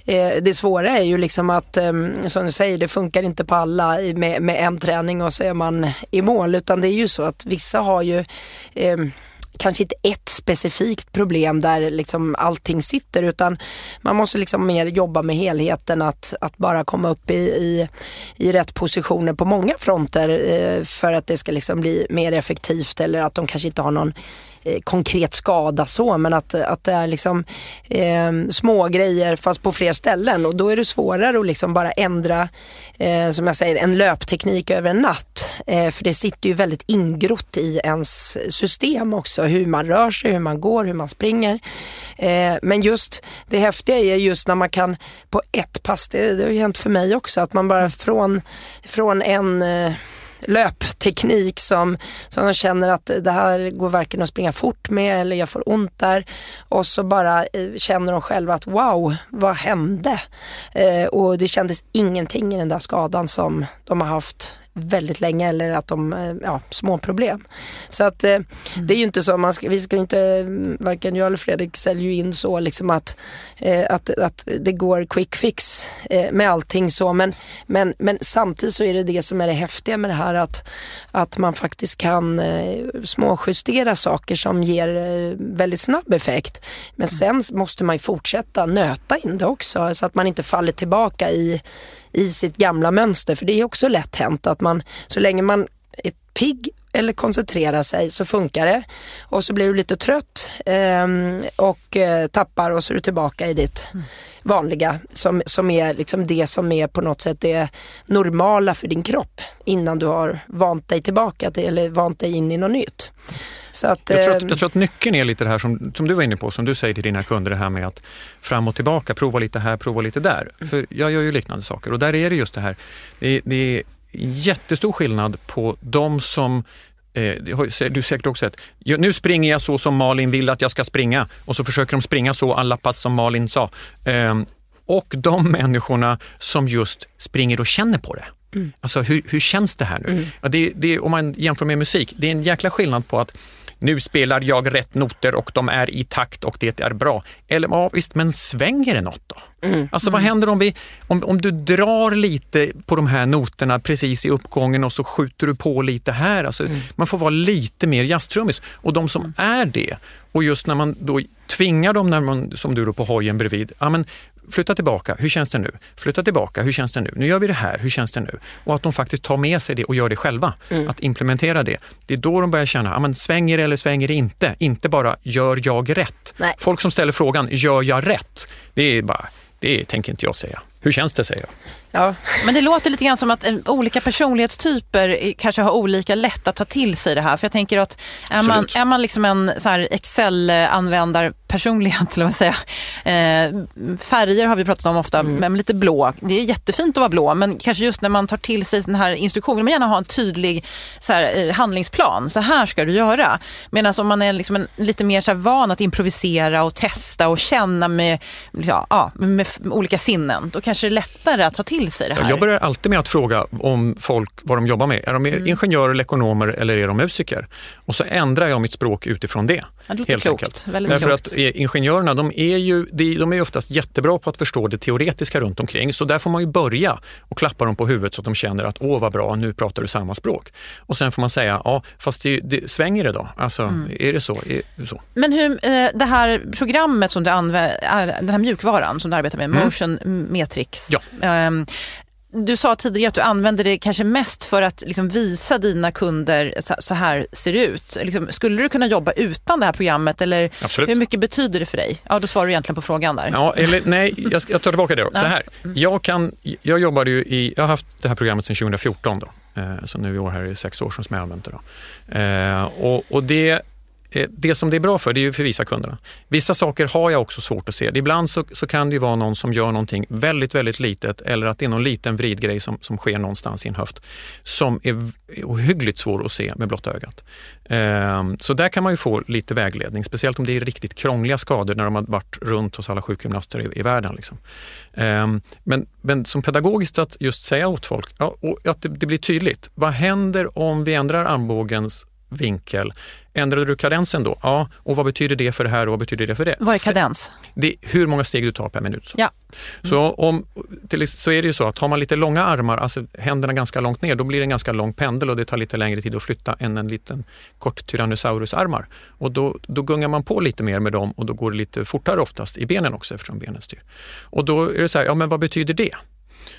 eh, det svåra är ju liksom att, eh, som du säger, det funkar inte på alla med, med en träning och så är man i mål. Utan det är ju så att vissa har ju eh, kanske inte ett specifikt problem där liksom allting sitter utan man måste liksom mer jobba med helheten att, att bara komma upp i, i, i rätt positioner på många fronter eh, för att det ska liksom bli mer effektivt eller att de kanske inte har någon Eh, konkret skada så men att, att det är liksom eh, små grejer fast på fler ställen och då är det svårare att liksom bara ändra eh, som jag säger en löpteknik över en natt. Eh, för det sitter ju väldigt ingrott i ens system också hur man rör sig, hur man går, hur man springer. Eh, men just det häftiga är just när man kan på ett pass, det, det har ju hänt för mig också, att man bara från, från en eh, löpteknik som, som de känner att det här går varken att springa fort med eller jag får ont där. Och så bara eh, känner de själva att wow, vad hände? Eh, och det kändes ingenting i den där skadan som de har haft väldigt länge eller att de, eh, ja, små problem. Så att mm. det är ju inte så, man ska, vi ska inte, mm, varken jag eller Fredrik säljer ju in så liksom att, eh, att, att det går quick fix med allting så men, men, men samtidigt så är det det som är det häftiga med det här att, att man faktiskt kan småjustera saker som ger väldigt snabb effekt. Men sen måste man ju fortsätta nöta in det också så att man inte faller tillbaka i i sitt gamla mönster. För det är också lätt hänt att man, så länge man är pigg eller koncentrerar sig så funkar det. Och så blir du lite trött ehm, eh, och tappar och så är du tillbaka i ditt vanliga som, som är liksom det som är på något sätt det normala för din kropp innan du har vant dig tillbaka till, eller vant dig in i något nytt. Att, jag, tror att, ehm, jag tror att nyckeln är lite det här som, som du var inne på, som du säger till dina kunder, det här med att fram och tillbaka, prova lite här, prova lite där. Mm. För jag gör ju liknande saker och där är det just det här, det, det är jättestor skillnad på de som eh, du har säkert också sett, nu springer jag så som Malin vill att jag ska springa och så försöker de springa så alla pass som Malin sa. Ehm, och de människorna som just springer och känner på det. Mm. Alltså hur, hur känns det här nu? Mm. Ja, det, det, om man jämför med musik, det är en jäkla skillnad på att nu spelar jag rätt noter och de är i takt och det är bra. Eller ja visst, men svänger det något då? Mm. Alltså vad mm. händer om, vi, om, om du drar lite på de här noterna precis i uppgången och så skjuter du på lite här. Alltså, mm. Man får vara lite mer jazztrummis. Och de som mm. är det, och just när man då tvingar dem, när man, som du då på hojen bredvid, ja, men flytta tillbaka, hur känns det nu? Flytta tillbaka, hur känns det nu? Nu gör vi det här, hur känns det nu? Och att de faktiskt tar med sig det och gör det själva, mm. att implementera det. Det är då de börjar känna, ja, men svänger det eller svänger det inte? Inte bara, gör jag rätt? Nej. Folk som ställer frågan, gör jag rätt? Det är bara, det tänker inte jag säga. Hur känns det, säger jag. Ja. Men det låter lite grann som att eh, olika personlighetstyper kanske har olika lätt att ta till sig det här. För jag tänker att är man, är man liksom en Excel-användarpersonlighet, [laughs] eller vad säga. Eh, färger har vi pratat om ofta, mm. men lite blå. Det är jättefint att vara blå, men kanske just när man tar till sig den här instruktionen, man gärna ha en tydlig så här, eh, handlingsplan. Så här ska du göra. Medan om man är liksom en, lite mer så van att improvisera och testa och känna med, ja, med, med olika sinnen, då kanske det är lättare att ta till till sig det här? Jag börjar alltid med att fråga om folk vad de jobbar med. Är de mm. ingenjörer eller ekonomer eller är de musiker? Och så ändrar jag mitt språk utifrån det. Ja, det låter helt klokt. enkelt. Väldigt Därför klokt. att eh, ingenjörerna de är ju de, är oftast jättebra på att förstå det teoretiska runt omkring. Så där får man ju börja och klappa dem på huvudet så att de känner att åh vad bra, nu pratar du samma språk. Och sen får man säga, ja fast det, det, svänger det då? Alltså, Mm. är det så? Är det så? Men hur, eh, det här programmet som du använder, den här mjukvaran som du arbetar med, Mm. Motion Metrix. Ja. Du sa tidigare att du använder det kanske mest för att liksom visa dina kunder så- här ser det ut. Liksom, skulle du kunna jobba utan det här programmet eller Absolut. hur mycket betyder det för dig? Ja, då svarar du egentligen på frågan där. Ja, eller nej, jag, jag tar tillbaka det då. Så här, jag, kan, jag jobbade ju i, jag har haft det här programmet sedan 2014 då. Eh, så nu i år här är det sex år som jag har använt det. Då. Eh, och, och det, Eh, det som det är bra för, det är ju för vissa kunderna. Vissa saker har jag också svårt att se. Ibland så, så kan det ju vara någon som gör någonting väldigt, väldigt litet eller att det är någon liten vridgrej som, som sker någonstans i en höft som är ohyggligt svår att se med blotta ögat. Ehm, Så där kan man ju få lite vägledning, speciellt om det är riktigt krångliga skador när de har varit runt hos alla sjukgymnaster i, i världen. Liksom. Ehm, Men, men som pedagogiskt att just säga åt folk, ja, och att det, det blir tydligt. Vad händer om vi ändrar armbågens vinkel? Ändrade du kadensen då? Ja, och vad betyder det för det här och vad betyder det för det? Vad är kadens? Det är hur många steg du tar per minut. Ja. Så, om, till, så är det ju så att har man lite långa armar, alltså händerna ganska långt ner, då blir det en ganska lång pendel och det tar lite längre tid att flytta än en liten kort Tyrannosaurus-armar. Och då, då gungar man på lite mer med dem och då går det lite fortare oftast i benen också eftersom benen styr. Och då är det så här, ja men vad betyder det?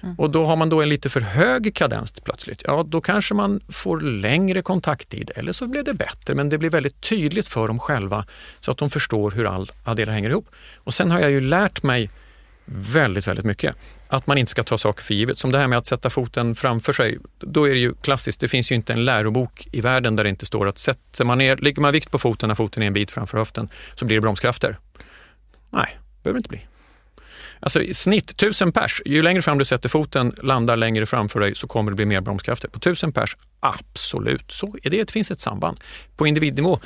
Mm. Och då har man då en lite för hög kadens plötsligt, ja då kanske man får längre kontakttid eller så blir det bättre men det blir väldigt tydligt för dem själva så att de förstår hur all, alla delar hänger ihop. Och sen har jag ju lärt mig väldigt, väldigt mycket. Att man inte ska ta saker för givet. Som det här med att sätta foten framför sig. Då är det ju klassiskt, det finns ju inte en lärobok i världen där det inte står att sätter man ner, lägger man vikt på foten när foten är en bit framför höften så blir det bromskrafter. Nej, behöver det inte bli. Alltså i snitt 1000 pers, ju längre fram du sätter foten, landar längre framför dig så kommer det bli mer bromskrafter. På 1000 pers, absolut, så är det, det finns ett samband. På individnivå,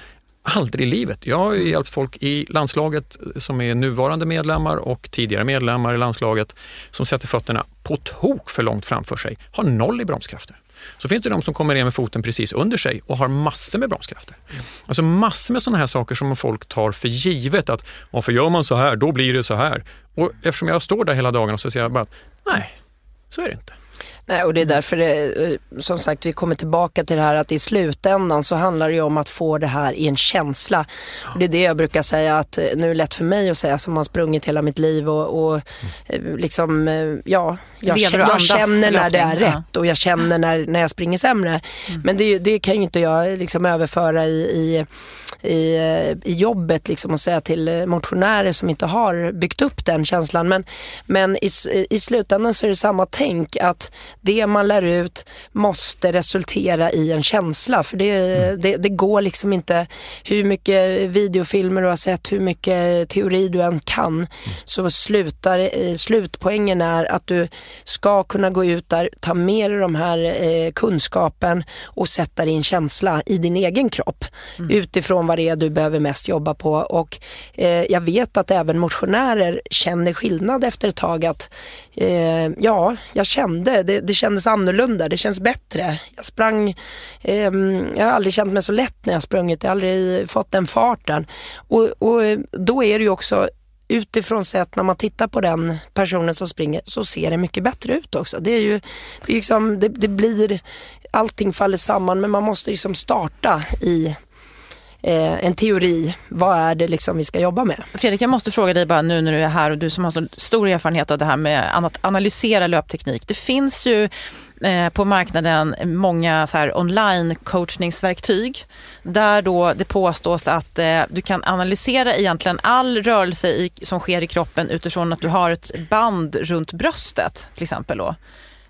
aldrig i livet. Jag har ju hjälpt folk i landslaget eh, som är nuvarande medlemmar och tidigare medlemmar i landslaget som sätter fötterna på tok för långt framför sig, har noll i bromskrafter. Så finns det de som kommer ner med foten precis under sig och har massor med bromskrafter. Alltså massor med sådana här saker som folk tar för givet att varför gör man så här, då blir det så här. Och eftersom jag står där hela dagen så ser jag bara att nej, så är det inte. Nej, och det är därför det, eh, som sagt vi kommer tillbaka till det här att i slutändan så handlar det om att få det här i en känsla. Och det är det jag brukar säga att eh, nu är det lätt för mig att säga som har sprungit hela mitt liv och, och eh, liksom, ja, jag, jag andas känner när det är rätt och jag känner när, när jag springer sämre. Men det, det kan ju inte jag liksom överföra i, i, i, i jobbet liksom och säga till motionärer som inte har byggt upp den känslan. Men, men i, i slutändan så är det samma tänk att det man lär ut måste resultera i en känsla. För det, det, det går liksom inte, hur mycket videofilmer du har sett, hur mycket teori du än kan, så slutar, eh, slutpoängen är att du ska kunna gå ut där, ta med dig de här eh, kunskapen och sätta din känsla i din egen kropp utifrån vad det är du behöver mest jobba på. Och eh, jag vet att även motionärer känner skillnad efter ett tag att eh, ja, jag kände, det, det kändes annorlunda, det känns bättre. Jag sprang, eh, jag har aldrig känt mig så lätt när jag sprungit, jag har aldrig fått den farten. Och, och då är det ju också utifrån sett när man tittar på den personen som springer så ser det mycket bättre ut också. Det är ju, det, är liksom, det, det blir, allting faller samman men man måste liksom starta i eh, en teori. Vad är det liksom vi ska jobba med? Fredrik, jag måste fråga dig bara nu när du är här och du som har så stor erfarenhet av det här med att analysera löpteknik. Det finns ju eh, på marknaden många så här online coachningsverktyg där då det påstås att eh, du kan analysera egentligen all rörelse i, som sker i kroppen utifrån att du har ett band runt bröstet till exempel då.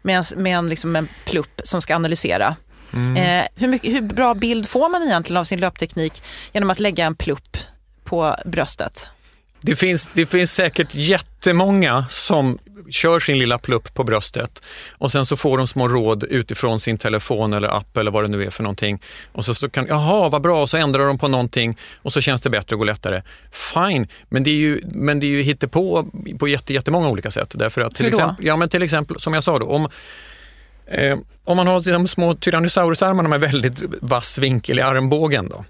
Med, en- med en, liksom en plupp som ska analysera. Eh, hur, mycket, hur bra bild får man egentligen av sin löpteknik genom att lägga en plupp på bröstet? Det finns, det finns säkert jättemånga som kör sin lilla plupp på bröstet och sen så får de små råd utifrån sin telefon eller app eller vad det nu är för någonting. Och så, så kan, jaha vad bra, och så ändrar de på någonting och så känns det bättre och går lättare. Fine, men det är ju, men det är ju hittepå på jätte, jättemånga olika sätt. Därför att till exempel, ja, men till exempel, som jag sa då, om Eh, om man har de små Tyrannosaurusarmarna med väldigt vass vinkel i armbågen då,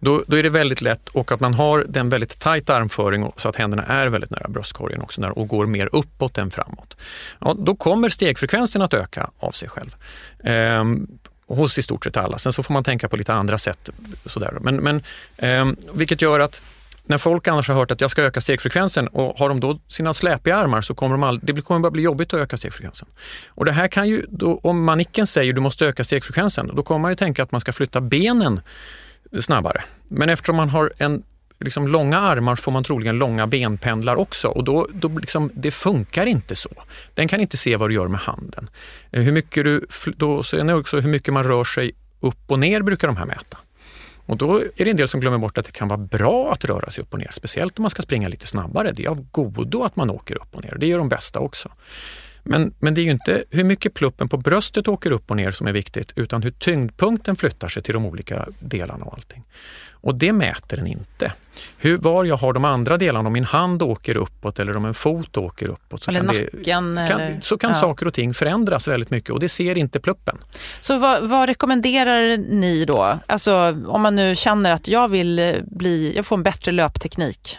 då, då, är det väldigt lätt och att man har den väldigt tajt armföring så att händerna är väldigt nära bröstkorgen också och går mer uppåt än framåt. Ja, då kommer stegfrekvensen att öka av sig själv. Eh, hos i stort sett alla. Sen så får man tänka på lite andra sätt. Sådär. Men, men, eh, vilket gör att när folk annars har hört att jag ska öka stegfrekvensen och har de då sina släpiga armar så kommer de all, det kommer bara bli jobbigt att öka stegfrekvensen. Och det här kan ju, då, om manicken säger du måste öka stegfrekvensen, då kommer man ju tänka att man ska flytta benen snabbare. Men eftersom man har en liksom långa armar får man troligen långa benpendlar också och då, då liksom, det funkar inte så. Den kan inte se vad du gör med handen. Eh, hur mycket du, då, sen är det också hur mycket man rör sig upp och ner brukar de här mäta. Och då är det en del som glömmer bort att det kan vara bra att röra sig upp och ner, speciellt om man ska springa lite snabbare. Det är av godo att man åker upp och ner, och det gör de bästa också. Men, men det är ju inte hur mycket pluppen på bröstet åker upp och ner som är viktigt, utan hur tyngdpunkten flyttar sig till de olika delarna och allting. Och det mäter den inte. Hur, var jag har de andra delarna, om min hand åker uppåt eller om en fot åker uppåt. Så eller kan nacken. Det, kan, eller, så kan ja. saker och ting förändras väldigt mycket och det ser inte pluppen. Så vad, vad, rekommenderar ni då? Alltså om man nu känner att jag vill bli, jag får en bättre löpteknik.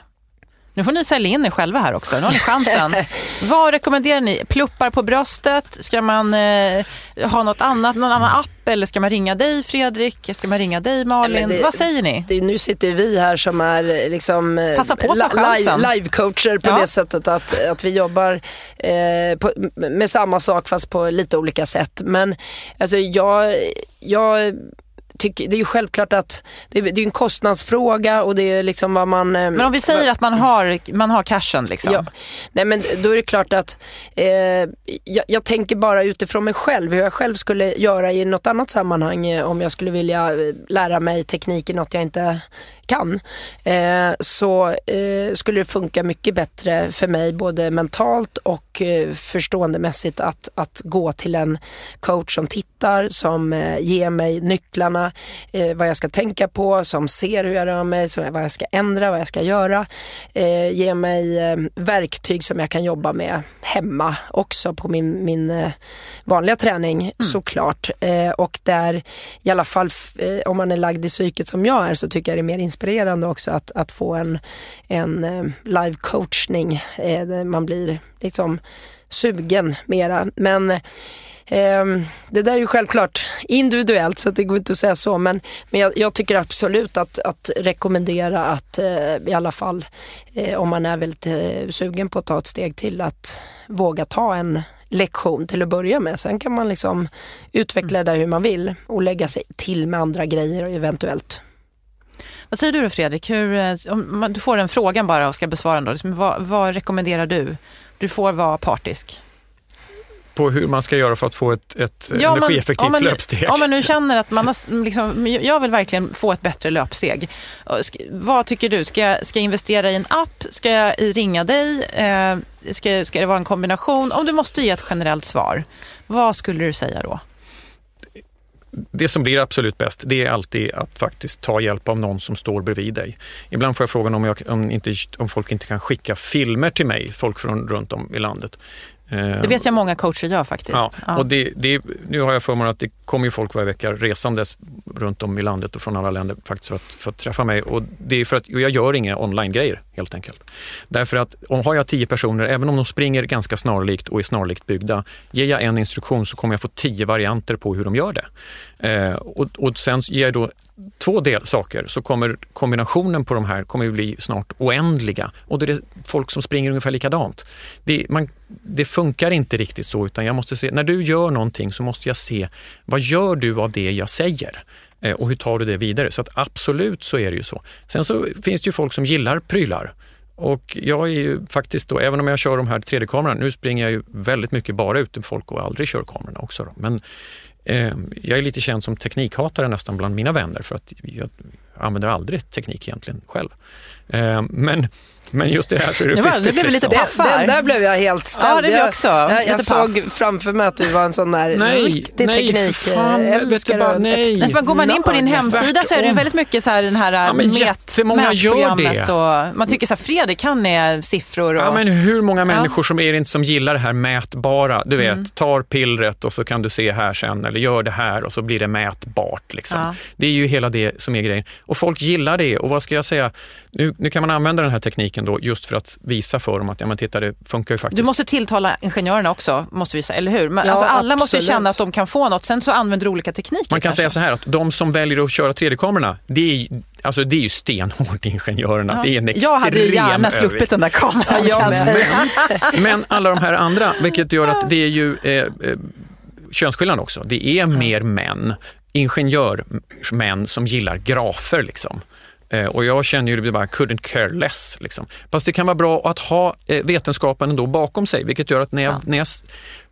Nu får ni sälja in er själva här också, nu har ni chansen. [laughs] Vad rekommenderar ni? Pluppar på bröstet? Ska man eh, ha något annat, någon annan app? Eller ska man ringa dig Fredrik? Ska man ringa dig Malin? Det, Vad säger ni? Det, nu sitter vi här som är liksom eh, Passa på att ta live, live-coacher på ja. det sättet att, att vi jobbar eh, på, med samma sak fast på lite olika sätt. Men alltså jag, jag tycker, det är ju självklart att det är, det är en kostnadsfråga och det är liksom vad man... Eh, men om vi säger att man har, man har cashen liksom. Ja, nej men då är det klart att eh, jag, jag, tänker bara utifrån mig själv, hur jag själv skulle göra i något annat sammanhang eh, om jag skulle vilja eh, lära mig teknik i något jag inte kan eh, så eh, skulle det funka mycket bättre för mig både mentalt och eh, förståendemässigt att, att gå till en coach som tittar, som ger mig nycklarna, vad jag ska tänka på, som ser hur jag rör mig, som, vad jag ska ändra, vad jag ska göra. Ger mig verktyg som jag kan jobba med hemma också på min, min vanliga träning mm. såklart. och där i alla fall om man är lagd i psyket som jag är så tycker jag det är mer inspirerande inspirerande också att, att få en, en eh, live coachning. Eh, man blir liksom sugen mera. Men eh, det där är ju självklart individuellt så det går inte att säga så men, men jag, jag tycker absolut att, att rekommendera att eh, i alla fall om man är väldigt sugen på att ta ett steg till att våga ta en lektion till att börja med. Sen kan man liksom utveckla det hur man vill och lägga sig till med andra grejer eventuellt. Vad säger du då Fredrik? Hur, eh, om du får en fråga bara och ska besvara den då. Liksom, vad, vad rekommenderar du? Du får vara partisk på hur man ska göra för att få ett, ett ja, energieffektivt men, löpsteg. Om man nu känner att man har, liksom, jag vill verkligen få ett bättre löpsteg. Vad tycker du? Ska jag, ska jag investera i en app? Ska jag ringa dig? Eh, ska, ska det vara en kombination? Om du måste ge ett generellt svar, vad skulle du säga då? Det som blir absolut bäst, det är alltid att faktiskt ta hjälp av någon som står bredvid dig. Ibland får jag frågan om, jag, om, inte, om folk inte kan skicka filmer till mig, folk från runt om i landet. Det vet jag många coacher gör faktiskt. Ja, ja. Och det, det, nu har jag förmånen att det kommer ju folk varje vecka resandes runt om i landet och från alla länder faktiskt för att, för att träffa mig. Och det är för att jag gör inga online-grejer helt enkelt. Därför att om har jag tio personer, även om de springer ganska snarlikt och är snarlikt byggda, ger jag en instruktion så kommer jag få tio varianter på hur de gör det. Eh, och, och sen ger jag då två del saker så kommer kombinationen på de här kommer ju bli snart oändliga och det är folk som springer ungefär likadant. Det, man, det funkar inte riktigt så utan jag måste se, när du gör någonting så måste jag se vad gör du av det jag säger? Eh, och hur tar du det vidare? Så att absolut så är det ju så. Sen så finns det ju folk som gillar prylar. Och jag är ju faktiskt då, även om jag kör de här 3D-kamerorna, nu springer jag ju väldigt mycket bara ute med folk och aldrig kör kamerorna också. Då. Men Ehm, jag är lite känd som teknikhatare nästan bland mina vänner för att jag använder aldrig teknik egentligen själv. Eh, men men just det här så är det Det var- det fiffigt. blev lite liksom. Det, Paffar. den där blev jag helt ställd. Ja, det blev Jag- också. Jag, Lite jag såg framför mig att du var en sån där Nej, riktig nej, teknik. fan, vet du älskare bara, och nej. Nej, går man in på din hemsida så är det väldigt mycket så här den här Ja, men gör mätprogrammet och man tycker så här, Fredrik kan är siffror och... Ja, men hur många människor som är det inte som gillar det här mätbara? Du vet, Mm. tar pillret och så kan du se här sen, eller gör det här och så blir det mätbart. Liksom. Ja. Det är ju hela det som är grejen. Och folk gillar det. Och vad ska jag säga? Nu, nu kan man använda den här tekniken då just för att visa för dem att ja, men titta, det funkar ju faktiskt. Du måste tilltala ingenjörerna också, måste vi säga, eller hur? Men, Ja, alltså, alla måste ju absolut. känna att de kan få något, sen så använder du olika tekniker. Man kan kanske. säga så här att de som väljer att köra 3D-kamerorna, det är, ju- alltså, det är ju stenhårt ingenjörerna. Ja. Det är en extrem Jag hade ju gärna sluppit den där kameran. Ja, säga. Men alla de här andra, vilket gör att det är ju eh, eh, könsskillnad också. Det är mer män, ingenjörmän som gillar grafer liksom. Eh, och jag känner ju det bara couldn't care less. Liksom. Fast det kan vara bra att ha eh, vetenskapen ändå bakom sig, vilket gör att när jag, när jag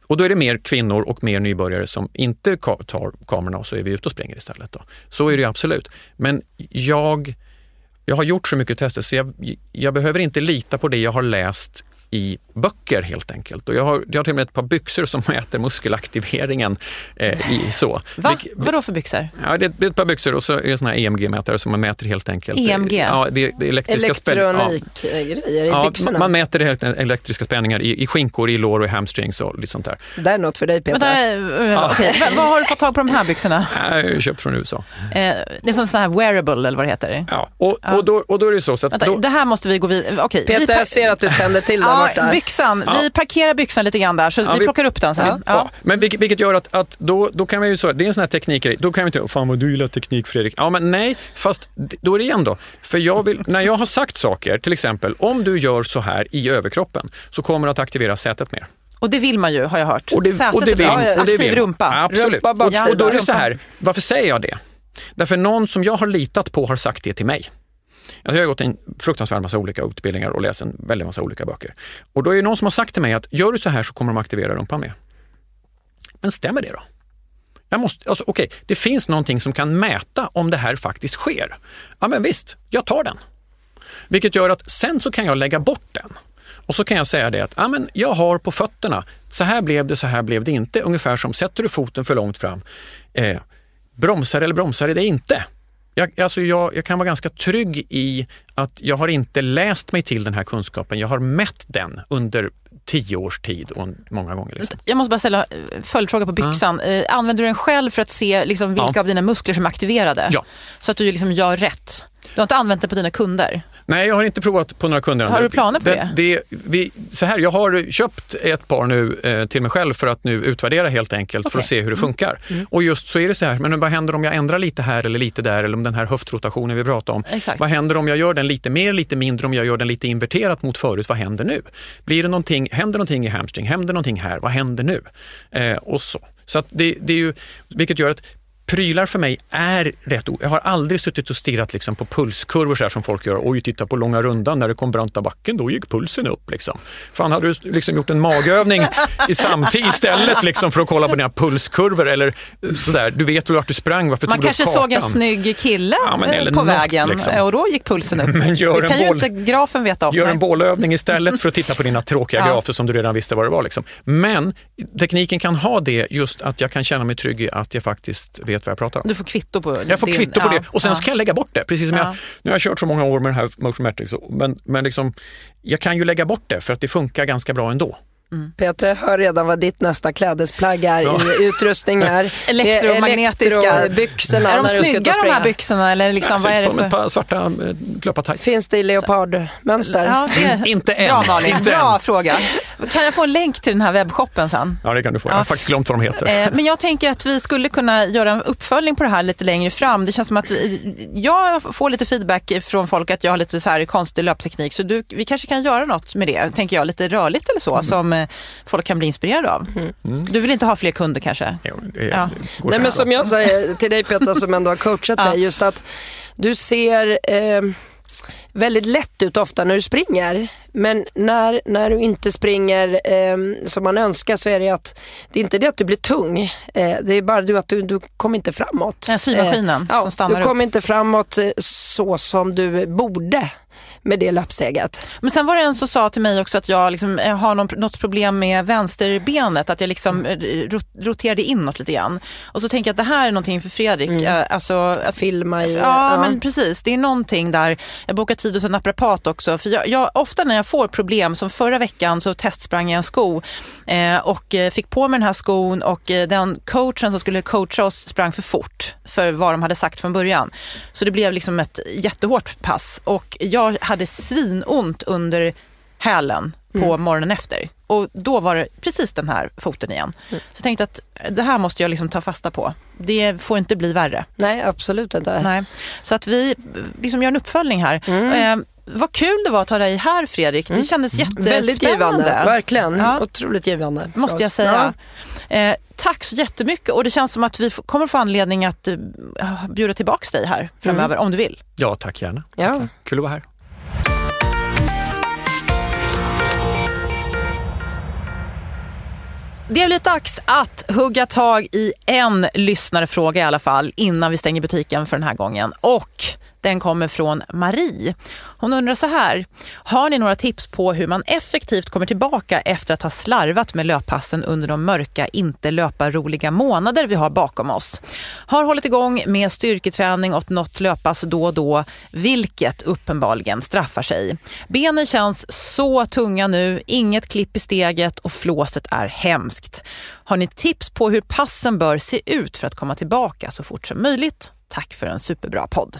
och då är det mer kvinnor och mer nybörjare som inte ka- tar kamerorna och så är vi ute och springer istället. Då. Så är det absolut. Men jag, jag har gjort så mycket tester så jag, jag behöver inte lita på det jag har läst i böcker helt enkelt. Och jag, har, jag har till och med ett par byxor som [laughs] mäter muskelaktiveringen. Eh, i, så. Va? Vilk- Vadå för byxor? Ja, det, är- det är ett par byxor och så är det såna här EMG-mätare som man mäter helt enkelt. EMG? Ja, det, det är elektriska spänningar. Ja. Elektronikgrejer i Ja, byxorna. man mäter helt elektriska spänningar i, i skinkor, i lår och i hamstrings och lite sånt där. Det är något för dig Peter. Vänta, eh. Va- Vad har du fått tag på de här byxorna? [laughs] Ju köpt från USA. Eh, det är sån här wearable eller vad det heter. Ja, och, och, då, och då är det så, så att Vänta, då, det här måste vi gå vidare. Vi Peter, par- jag ser att du tänder till [laughs] där Ja, borta. byxan. Ja. Vi parkerar byxan lite grann där, så Ja, vi vi- plockar upp den sen. Ja. Men vilket, vilket gör att, att då, då kan man ju så, det är en sån här teknikgrej, då kan vi inte, fan vad du gillar teknik Fredrik. Ja men nej, fast då är det igen då. För jag vill, när jag har sagt saker, till exempel om du gör så här i överkroppen så kommer det att aktivera sätet mer. Och det vill man ju, har jag hört. Och det, Sätet och det är vill, och det Aktiv vill. rumpa. Absolut. Rumpa, och, och då är det så här, varför säger jag det? Därför någon som jag har litat på har sagt det till mig. Alltså jag har gått en fruktansvärd massa olika utbildningar och läst en väldigt massa olika böcker. Och då är det någon som har sagt till mig att gör du så här så kommer de aktivera rumpan mer. Men stämmer det då? Jag måste, alltså, okej, det finns någonting som kan mäta om det här faktiskt sker. Ja men visst, jag tar den. Vilket gör att sen så kan jag lägga bort den. Och så kan jag säga det att ja, men jag har på fötterna, så här blev det, så här blev det inte. Ungefär som sätter du foten för långt fram, eh, bromsar eller bromsar det inte. Jag, alltså jag, jag kan vara ganska trygg i att jag har inte läst mig till den här kunskapen. Jag har mätt den under tio års tid och många gånger. Liksom. Jag måste bara ställa eh, följdfråga på byxan. Eh, Använder du den själv för att se liksom, vilka Ja. av dina muskler som är aktiverade? Ja. Så att du liksom gör rätt? Du har inte använt det på dina kunder? Nej, jag har inte provat på några kunder. Har du planer på det? det vi, så här, jag har köpt ett par nu eh, till mig själv för att nu utvärdera helt enkelt för Okej. att se hur det funkar. Mm. Och just så är det så här, men vad händer om jag ändrar lite här eller lite där eller om den här höftrotationen vi pratade om. Exakt. Vad händer om jag gör den lite mer, lite mindre, om jag gör den lite inverterat mot förut, vad händer nu? Blir det någonting, händer någonting i hamstring, händer någonting här, vad händer nu? Eh, och så. Så det, det är ju, vilket gör att Prylar för mig är rätt Jag har aldrig suttit och stirrat liksom på pulskurvor så här som folk gör. Oj, titta på långa rundan när det kom branta backen, då gick pulsen upp. Liksom. Fan, hade du liksom gjort en magövning i samtid istället liksom, för att kolla på dina pulskurvor eller sådär. Du vet väl vart du sprang, varför Man tog du kanske såg en snygg kille Ja, men eh, på något, vägen liksom. eh, och då gick pulsen upp. [laughs] Men gör det en kan ju boll- inte grafen veta om. Gör nej. en bålövning istället för att titta på dina tråkiga [laughs] Ja. grafer som du redan visste vad det var. Liksom. Men tekniken kan ha det just att jag kan känna mig trygg i att jag faktiskt vet vad jag pratar om. Du får kvitto på Jag får din- kvitto på ja, det och sen ja. så kan jag lägga bort det. Precis som Ja. jag, nu har jag kört så många år med det här Motion Matrix, och- men, men liksom, jag kan ju lägga bort det för att det funkar ganska bra ändå. Peter, jag hör redan vad ditt nästa klädesplagg är i utrustning här. [laughs] Elektromagnetiska. Det är Elektrobyxorna Är de när snygga de här byxorna eller liksom, vad är det Ett för? par svarta äh, löpartights. Finns det i leopardmönster? Ja, det är... [laughs] Inte än. Bra Malin, Inte bra än. fråga. Kan jag få en länk till den här webbshoppen sen? Ja, det kan du få. Jag har Ja. faktiskt glömt vad de heter. Eh, Men jag tänker att vi skulle kunna göra en uppföljning på det här lite längre fram. Det känns som att vi, jag får lite feedback från folk att jag har lite så här konstig löpteknik. Så du, vi kanske kan göra något med det, tänker jag. Lite rörligt eller så, Mm. som eh, folk kan bli inspirerade av. Du vill inte ha fler kunder kanske? Jo, det Ja. Nej, men som jag säger till dig Peter som ändå har coachat [laughs] Ja. dig, just att du ser eh, väldigt lätt ut ofta när du springer. Men när, när du inte springer eh, som man önskar så är det att det är inte det att du blir tung. Eh, det är bara du att du, du kommer inte framåt. Den symaskinen ja, som stannar Du kommer inte framåt eh, så som du borde med det löpsteget. Men sen var det en som sa till mig också att jag liksom eh, har något problem med vänsterbenet, att jag liksom eh, roterade inåt lite grann. Och så tänker jag att det här är någonting för Fredrik. Mm. Eh, alltså, att, Filma i... Ja, ja, men precis. Det är någonting där. Jag bokar tid hos en naprapat också. För jag, jag, ofta när jag får problem, som förra veckan så testsprang jag en sko eh, och fick på mig den här skon och den coachen som skulle coacha oss sprang för fort för vad de hade sagt från början. Så det blev liksom ett jättehårt pass och jag hade svinont under hälen på mm. morgonen efter. Och då var det precis den här foten igen. Mm. Så jag tänkte att det här måste jag liksom ta fasta på. Det får inte bli värre. Nej, absolut inte. Nej. Så att vi liksom gör en uppföljning här. Mm. Eh, vad kul det var att ha dig här Fredrik. Mm. Det kändes jättespännande. Väldigt givande, verkligen. Ja. Otroligt givande. Måste jag säga. Ja. Eh, tack så jättemycket och det känns som att vi kommer få anledning att uh, bjuda tillbaka dig här framöver mm. om du vill. Ja, tack gärna. Ja. Kul att vara här. Det är blivit dags att hugga tag i en lyssnarfråga i alla fall innan vi stänger butiken för den här gången. Och den kommer från Marie. Hon undrar så här. Har ni några tips på hur man effektivt kommer tillbaka efter att ha slarvat med löppassen under de mörka, inte löpa roliga månader vi har bakom oss? Har hållit igång med styrketräning och något löppass då och då, vilket uppenbarligen straffar sig. Benen känns så tunga nu, inget klipp i steget och flåset är hemskt. Har ni tips på hur passen bör se ut för att komma tillbaka så fort som möjligt? Tack för en superbra podd.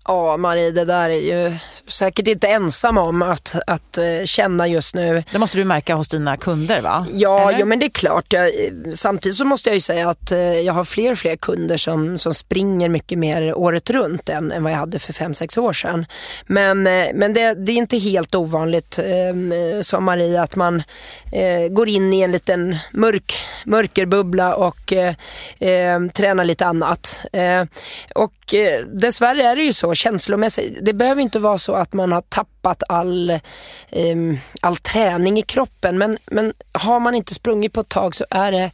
Ja, Marie, det där är ju säkert inte ensam om att, att uh, känna just nu. Det måste du märka hos dina kunder va? Ja, ja men det är klart. Jag, samtidigt så måste jag ju säga att uh, jag har fler och fler kunder som, som springer mycket mer året runt än, än vad jag hade för fem sex år sedan. Men, uh, men det, det, är inte helt ovanligt som Marie att man går in i en liten mörk, mörkerbubbla och tränar lite annat. och dessvärre är det ju så känslomässigt. Det behöver inte vara så att man har tappat all, um, all träning i kroppen men, men har man inte sprungit på ett tag så är det,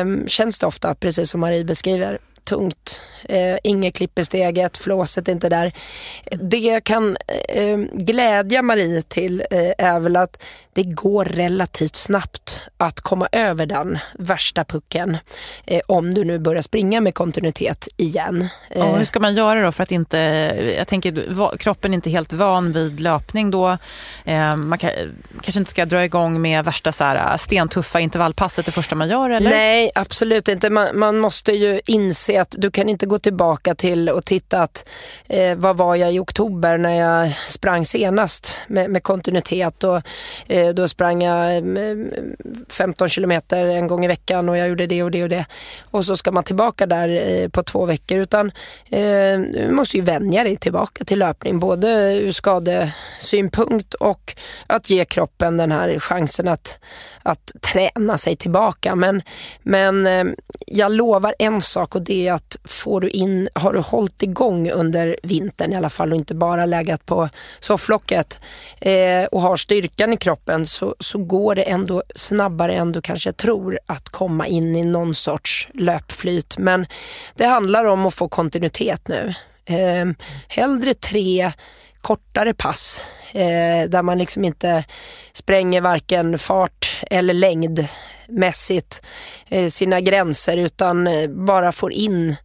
um, känns det ofta, precis som Marie beskriver, tungt. Eh, inget klipp i steget, flåset är inte där. Det jag kan eh, glädja Marie till eh, är väl att det går relativt snabbt att komma över den värsta pucken eh, om du nu börjar springa med kontinuitet igen. Och hur ska man göra då för att inte, jag tänker kroppen är inte helt van vid löpning då. Eh, man kan, kanske inte ska dra igång med värsta så här, stentuffa intervallpasset det första man gör eller? Nej, absolut inte. Man, man måste ju inse vet, du kan inte gå tillbaka till och titta att eh, vad var jag i oktober när jag sprang senast med, med kontinuitet. Och, eh, då sprang jag eh, 15 kilometer en gång i veckan och jag gjorde det och det och det. Och så ska man tillbaka där eh, på två veckor. Utan eh, du måste ju vänja dig tillbaka till löpning. Både ur skadesynpunkt och att ge kroppen den här chansen att, att träna sig tillbaka. Men, men eh, jag lovar en sak och det är att får du in, har du hållit igång under vintern i alla fall och inte bara legat på sofflocket eh, och har styrkan i kroppen så, så går det ändå snabbare än du kanske tror att komma in i någon sorts löpflyt. Men det handlar om att få kontinuitet nu. Eh, hellre tre kortare pass eh, där man liksom inte spränger varken fart eller längd mässigt eh, sina gränser utan eh, bara får in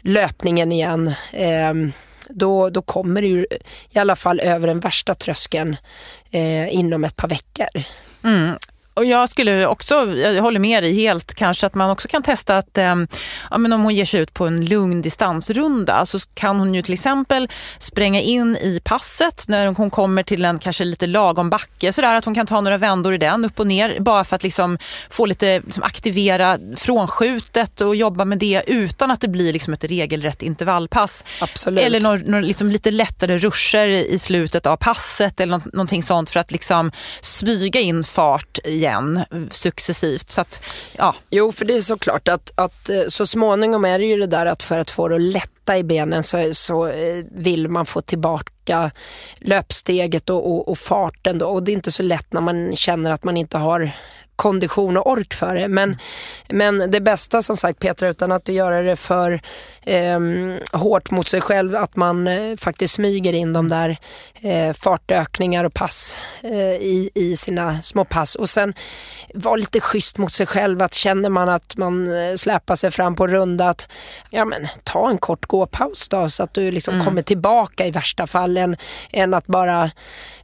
löpningen igen. Ehm, då, då kommer du i alla fall över den värsta tröskeln eh, inom ett par veckor. Mm. Och jag skulle också, jag håller med dig helt, kanske att man också kan testa att eh, ja, men om hon ger sig ut på en lugn distansrunda så kan hon ju till exempel spränga in i passet när hon kommer till en kanske lite lagom backe sådär att hon kan ta några vändor i den upp och ner bara för att liksom få lite liksom aktivera frånskjutet och jobba med det utan att det blir liksom ett regelrätt intervallpass. Absolut. Eller några, några liksom lite lättare ruscher i slutet av passet eller någonting sånt för att liksom smyga in fart i igen successivt. Så att, ja. Jo, för det är såklart att, att eh, så småningom är det ju det där att för att få det att lätta i benen så, så eh, vill man få tillbaka löpsteget och, och, och farten. Då. Och det är inte så lätt när man känner att man inte har kondition och ork för det. Men, men det bästa som sagt Petra, utan att göra det för eh, hårt mot sig själv, att man eh, faktiskt smyger in de där eh, fartökningar och pass eh, i, i sina små pass. Och sen vara lite schysst mot sig själv. Att känner man att man eh, släpar sig fram på runda, att ja, men, ta en kort gåpaus då så att du liksom mm. kommer tillbaka i värsta fall än, än att bara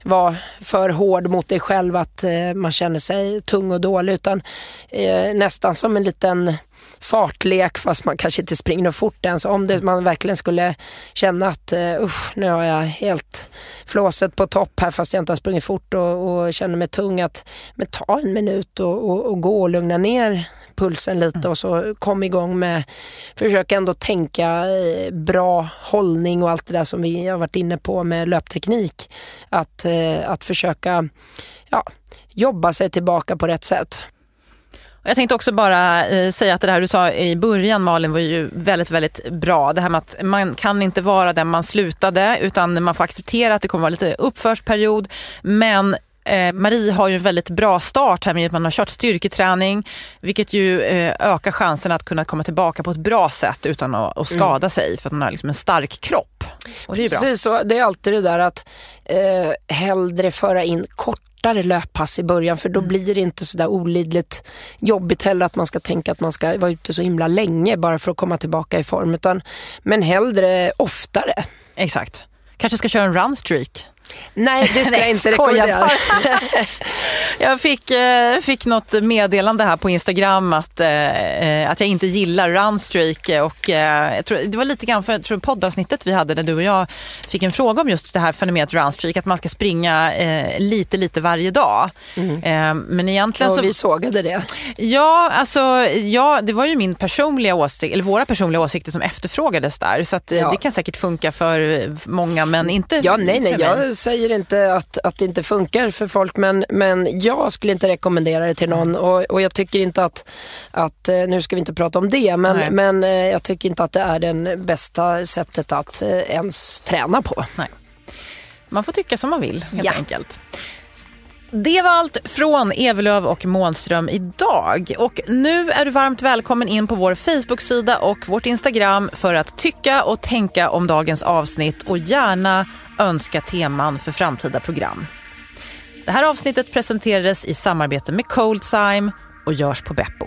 vara för hård mot dig själv att eh, man känner sig tung och dålig utan eh, nästan som en liten fartlek fast man kanske inte springer fort ens. Om det, man verkligen skulle känna att uh, usch, nu har jag helt flåset på topp här fast jag inte har sprungit fort och, och känner mig tung. Att men ta en minut och, och, och gå och lugna ner pulsen lite och så kom igång med, försök ändå tänka eh, bra hållning och allt det där som vi har varit inne på med löpteknik. Att, eh, att försöka ja, jobba sig tillbaka på rätt sätt. Jag tänkte också bara eh, säga att det här du sa i början Malin var ju väldigt, väldigt bra. Det här med att man kan inte vara där man slutade utan man får acceptera att det kommer vara lite uppförsperiod. Men eh, Marie har ju en väldigt bra start här med att man har kört styrketräning vilket ju eh, ökar chansen att kunna komma tillbaka på ett bra sätt utan att, skada mm. sig för att man har liksom en stark kropp. Och det är Precis så, det är alltid det där att eh, hellre föra in kort kortare löppass i början för då mm. blir det inte så där olidligt jobbigt heller att man ska tänka att man ska vara ute så himla länge bara för att komma tillbaka i form. Utan, men hellre oftare. Exakt. Kanske ska köra en runstreak. Nej, det ska jag inte rekommendera. [laughs] jag fick, eh, fick något meddelande här på Instagram att, eh, att jag inte gillar runstreak. Och, eh, jag tror, det var lite grann för jag tror, poddavsnittet vi hade där du och jag fick en fråga om just det här fenomenet runstreak. Att man ska springa eh, lite, lite varje dag. Mm. Eh, men egentligen och så... vi sågade det. Ja, alltså, ja, det var ju min personliga åsikt, eller våra personliga åsikter som efterfrågades där. Så att, ja. det kan säkert funka för många men inte ja, nej, nej, jag säger inte att, att det inte funkar för folk men, men jag skulle inte rekommendera det till någon och, och jag tycker inte att, att, eh, nu ska vi inte prata om det, men, men eh, jag tycker inte att det är det bästa sättet att eh, ens träna på. Nej. Man får tycka som man vill helt ja. enkelt. Det var allt från Evelöv och Månström idag. Och nu är du varmt välkommen in på vår Facebook-sida och vårt Instagram för att tycka och tänka om dagens avsnitt och gärna önska teman för framtida program. Det här avsnittet presenterades i samarbete med Coldsime och görs på Beppo.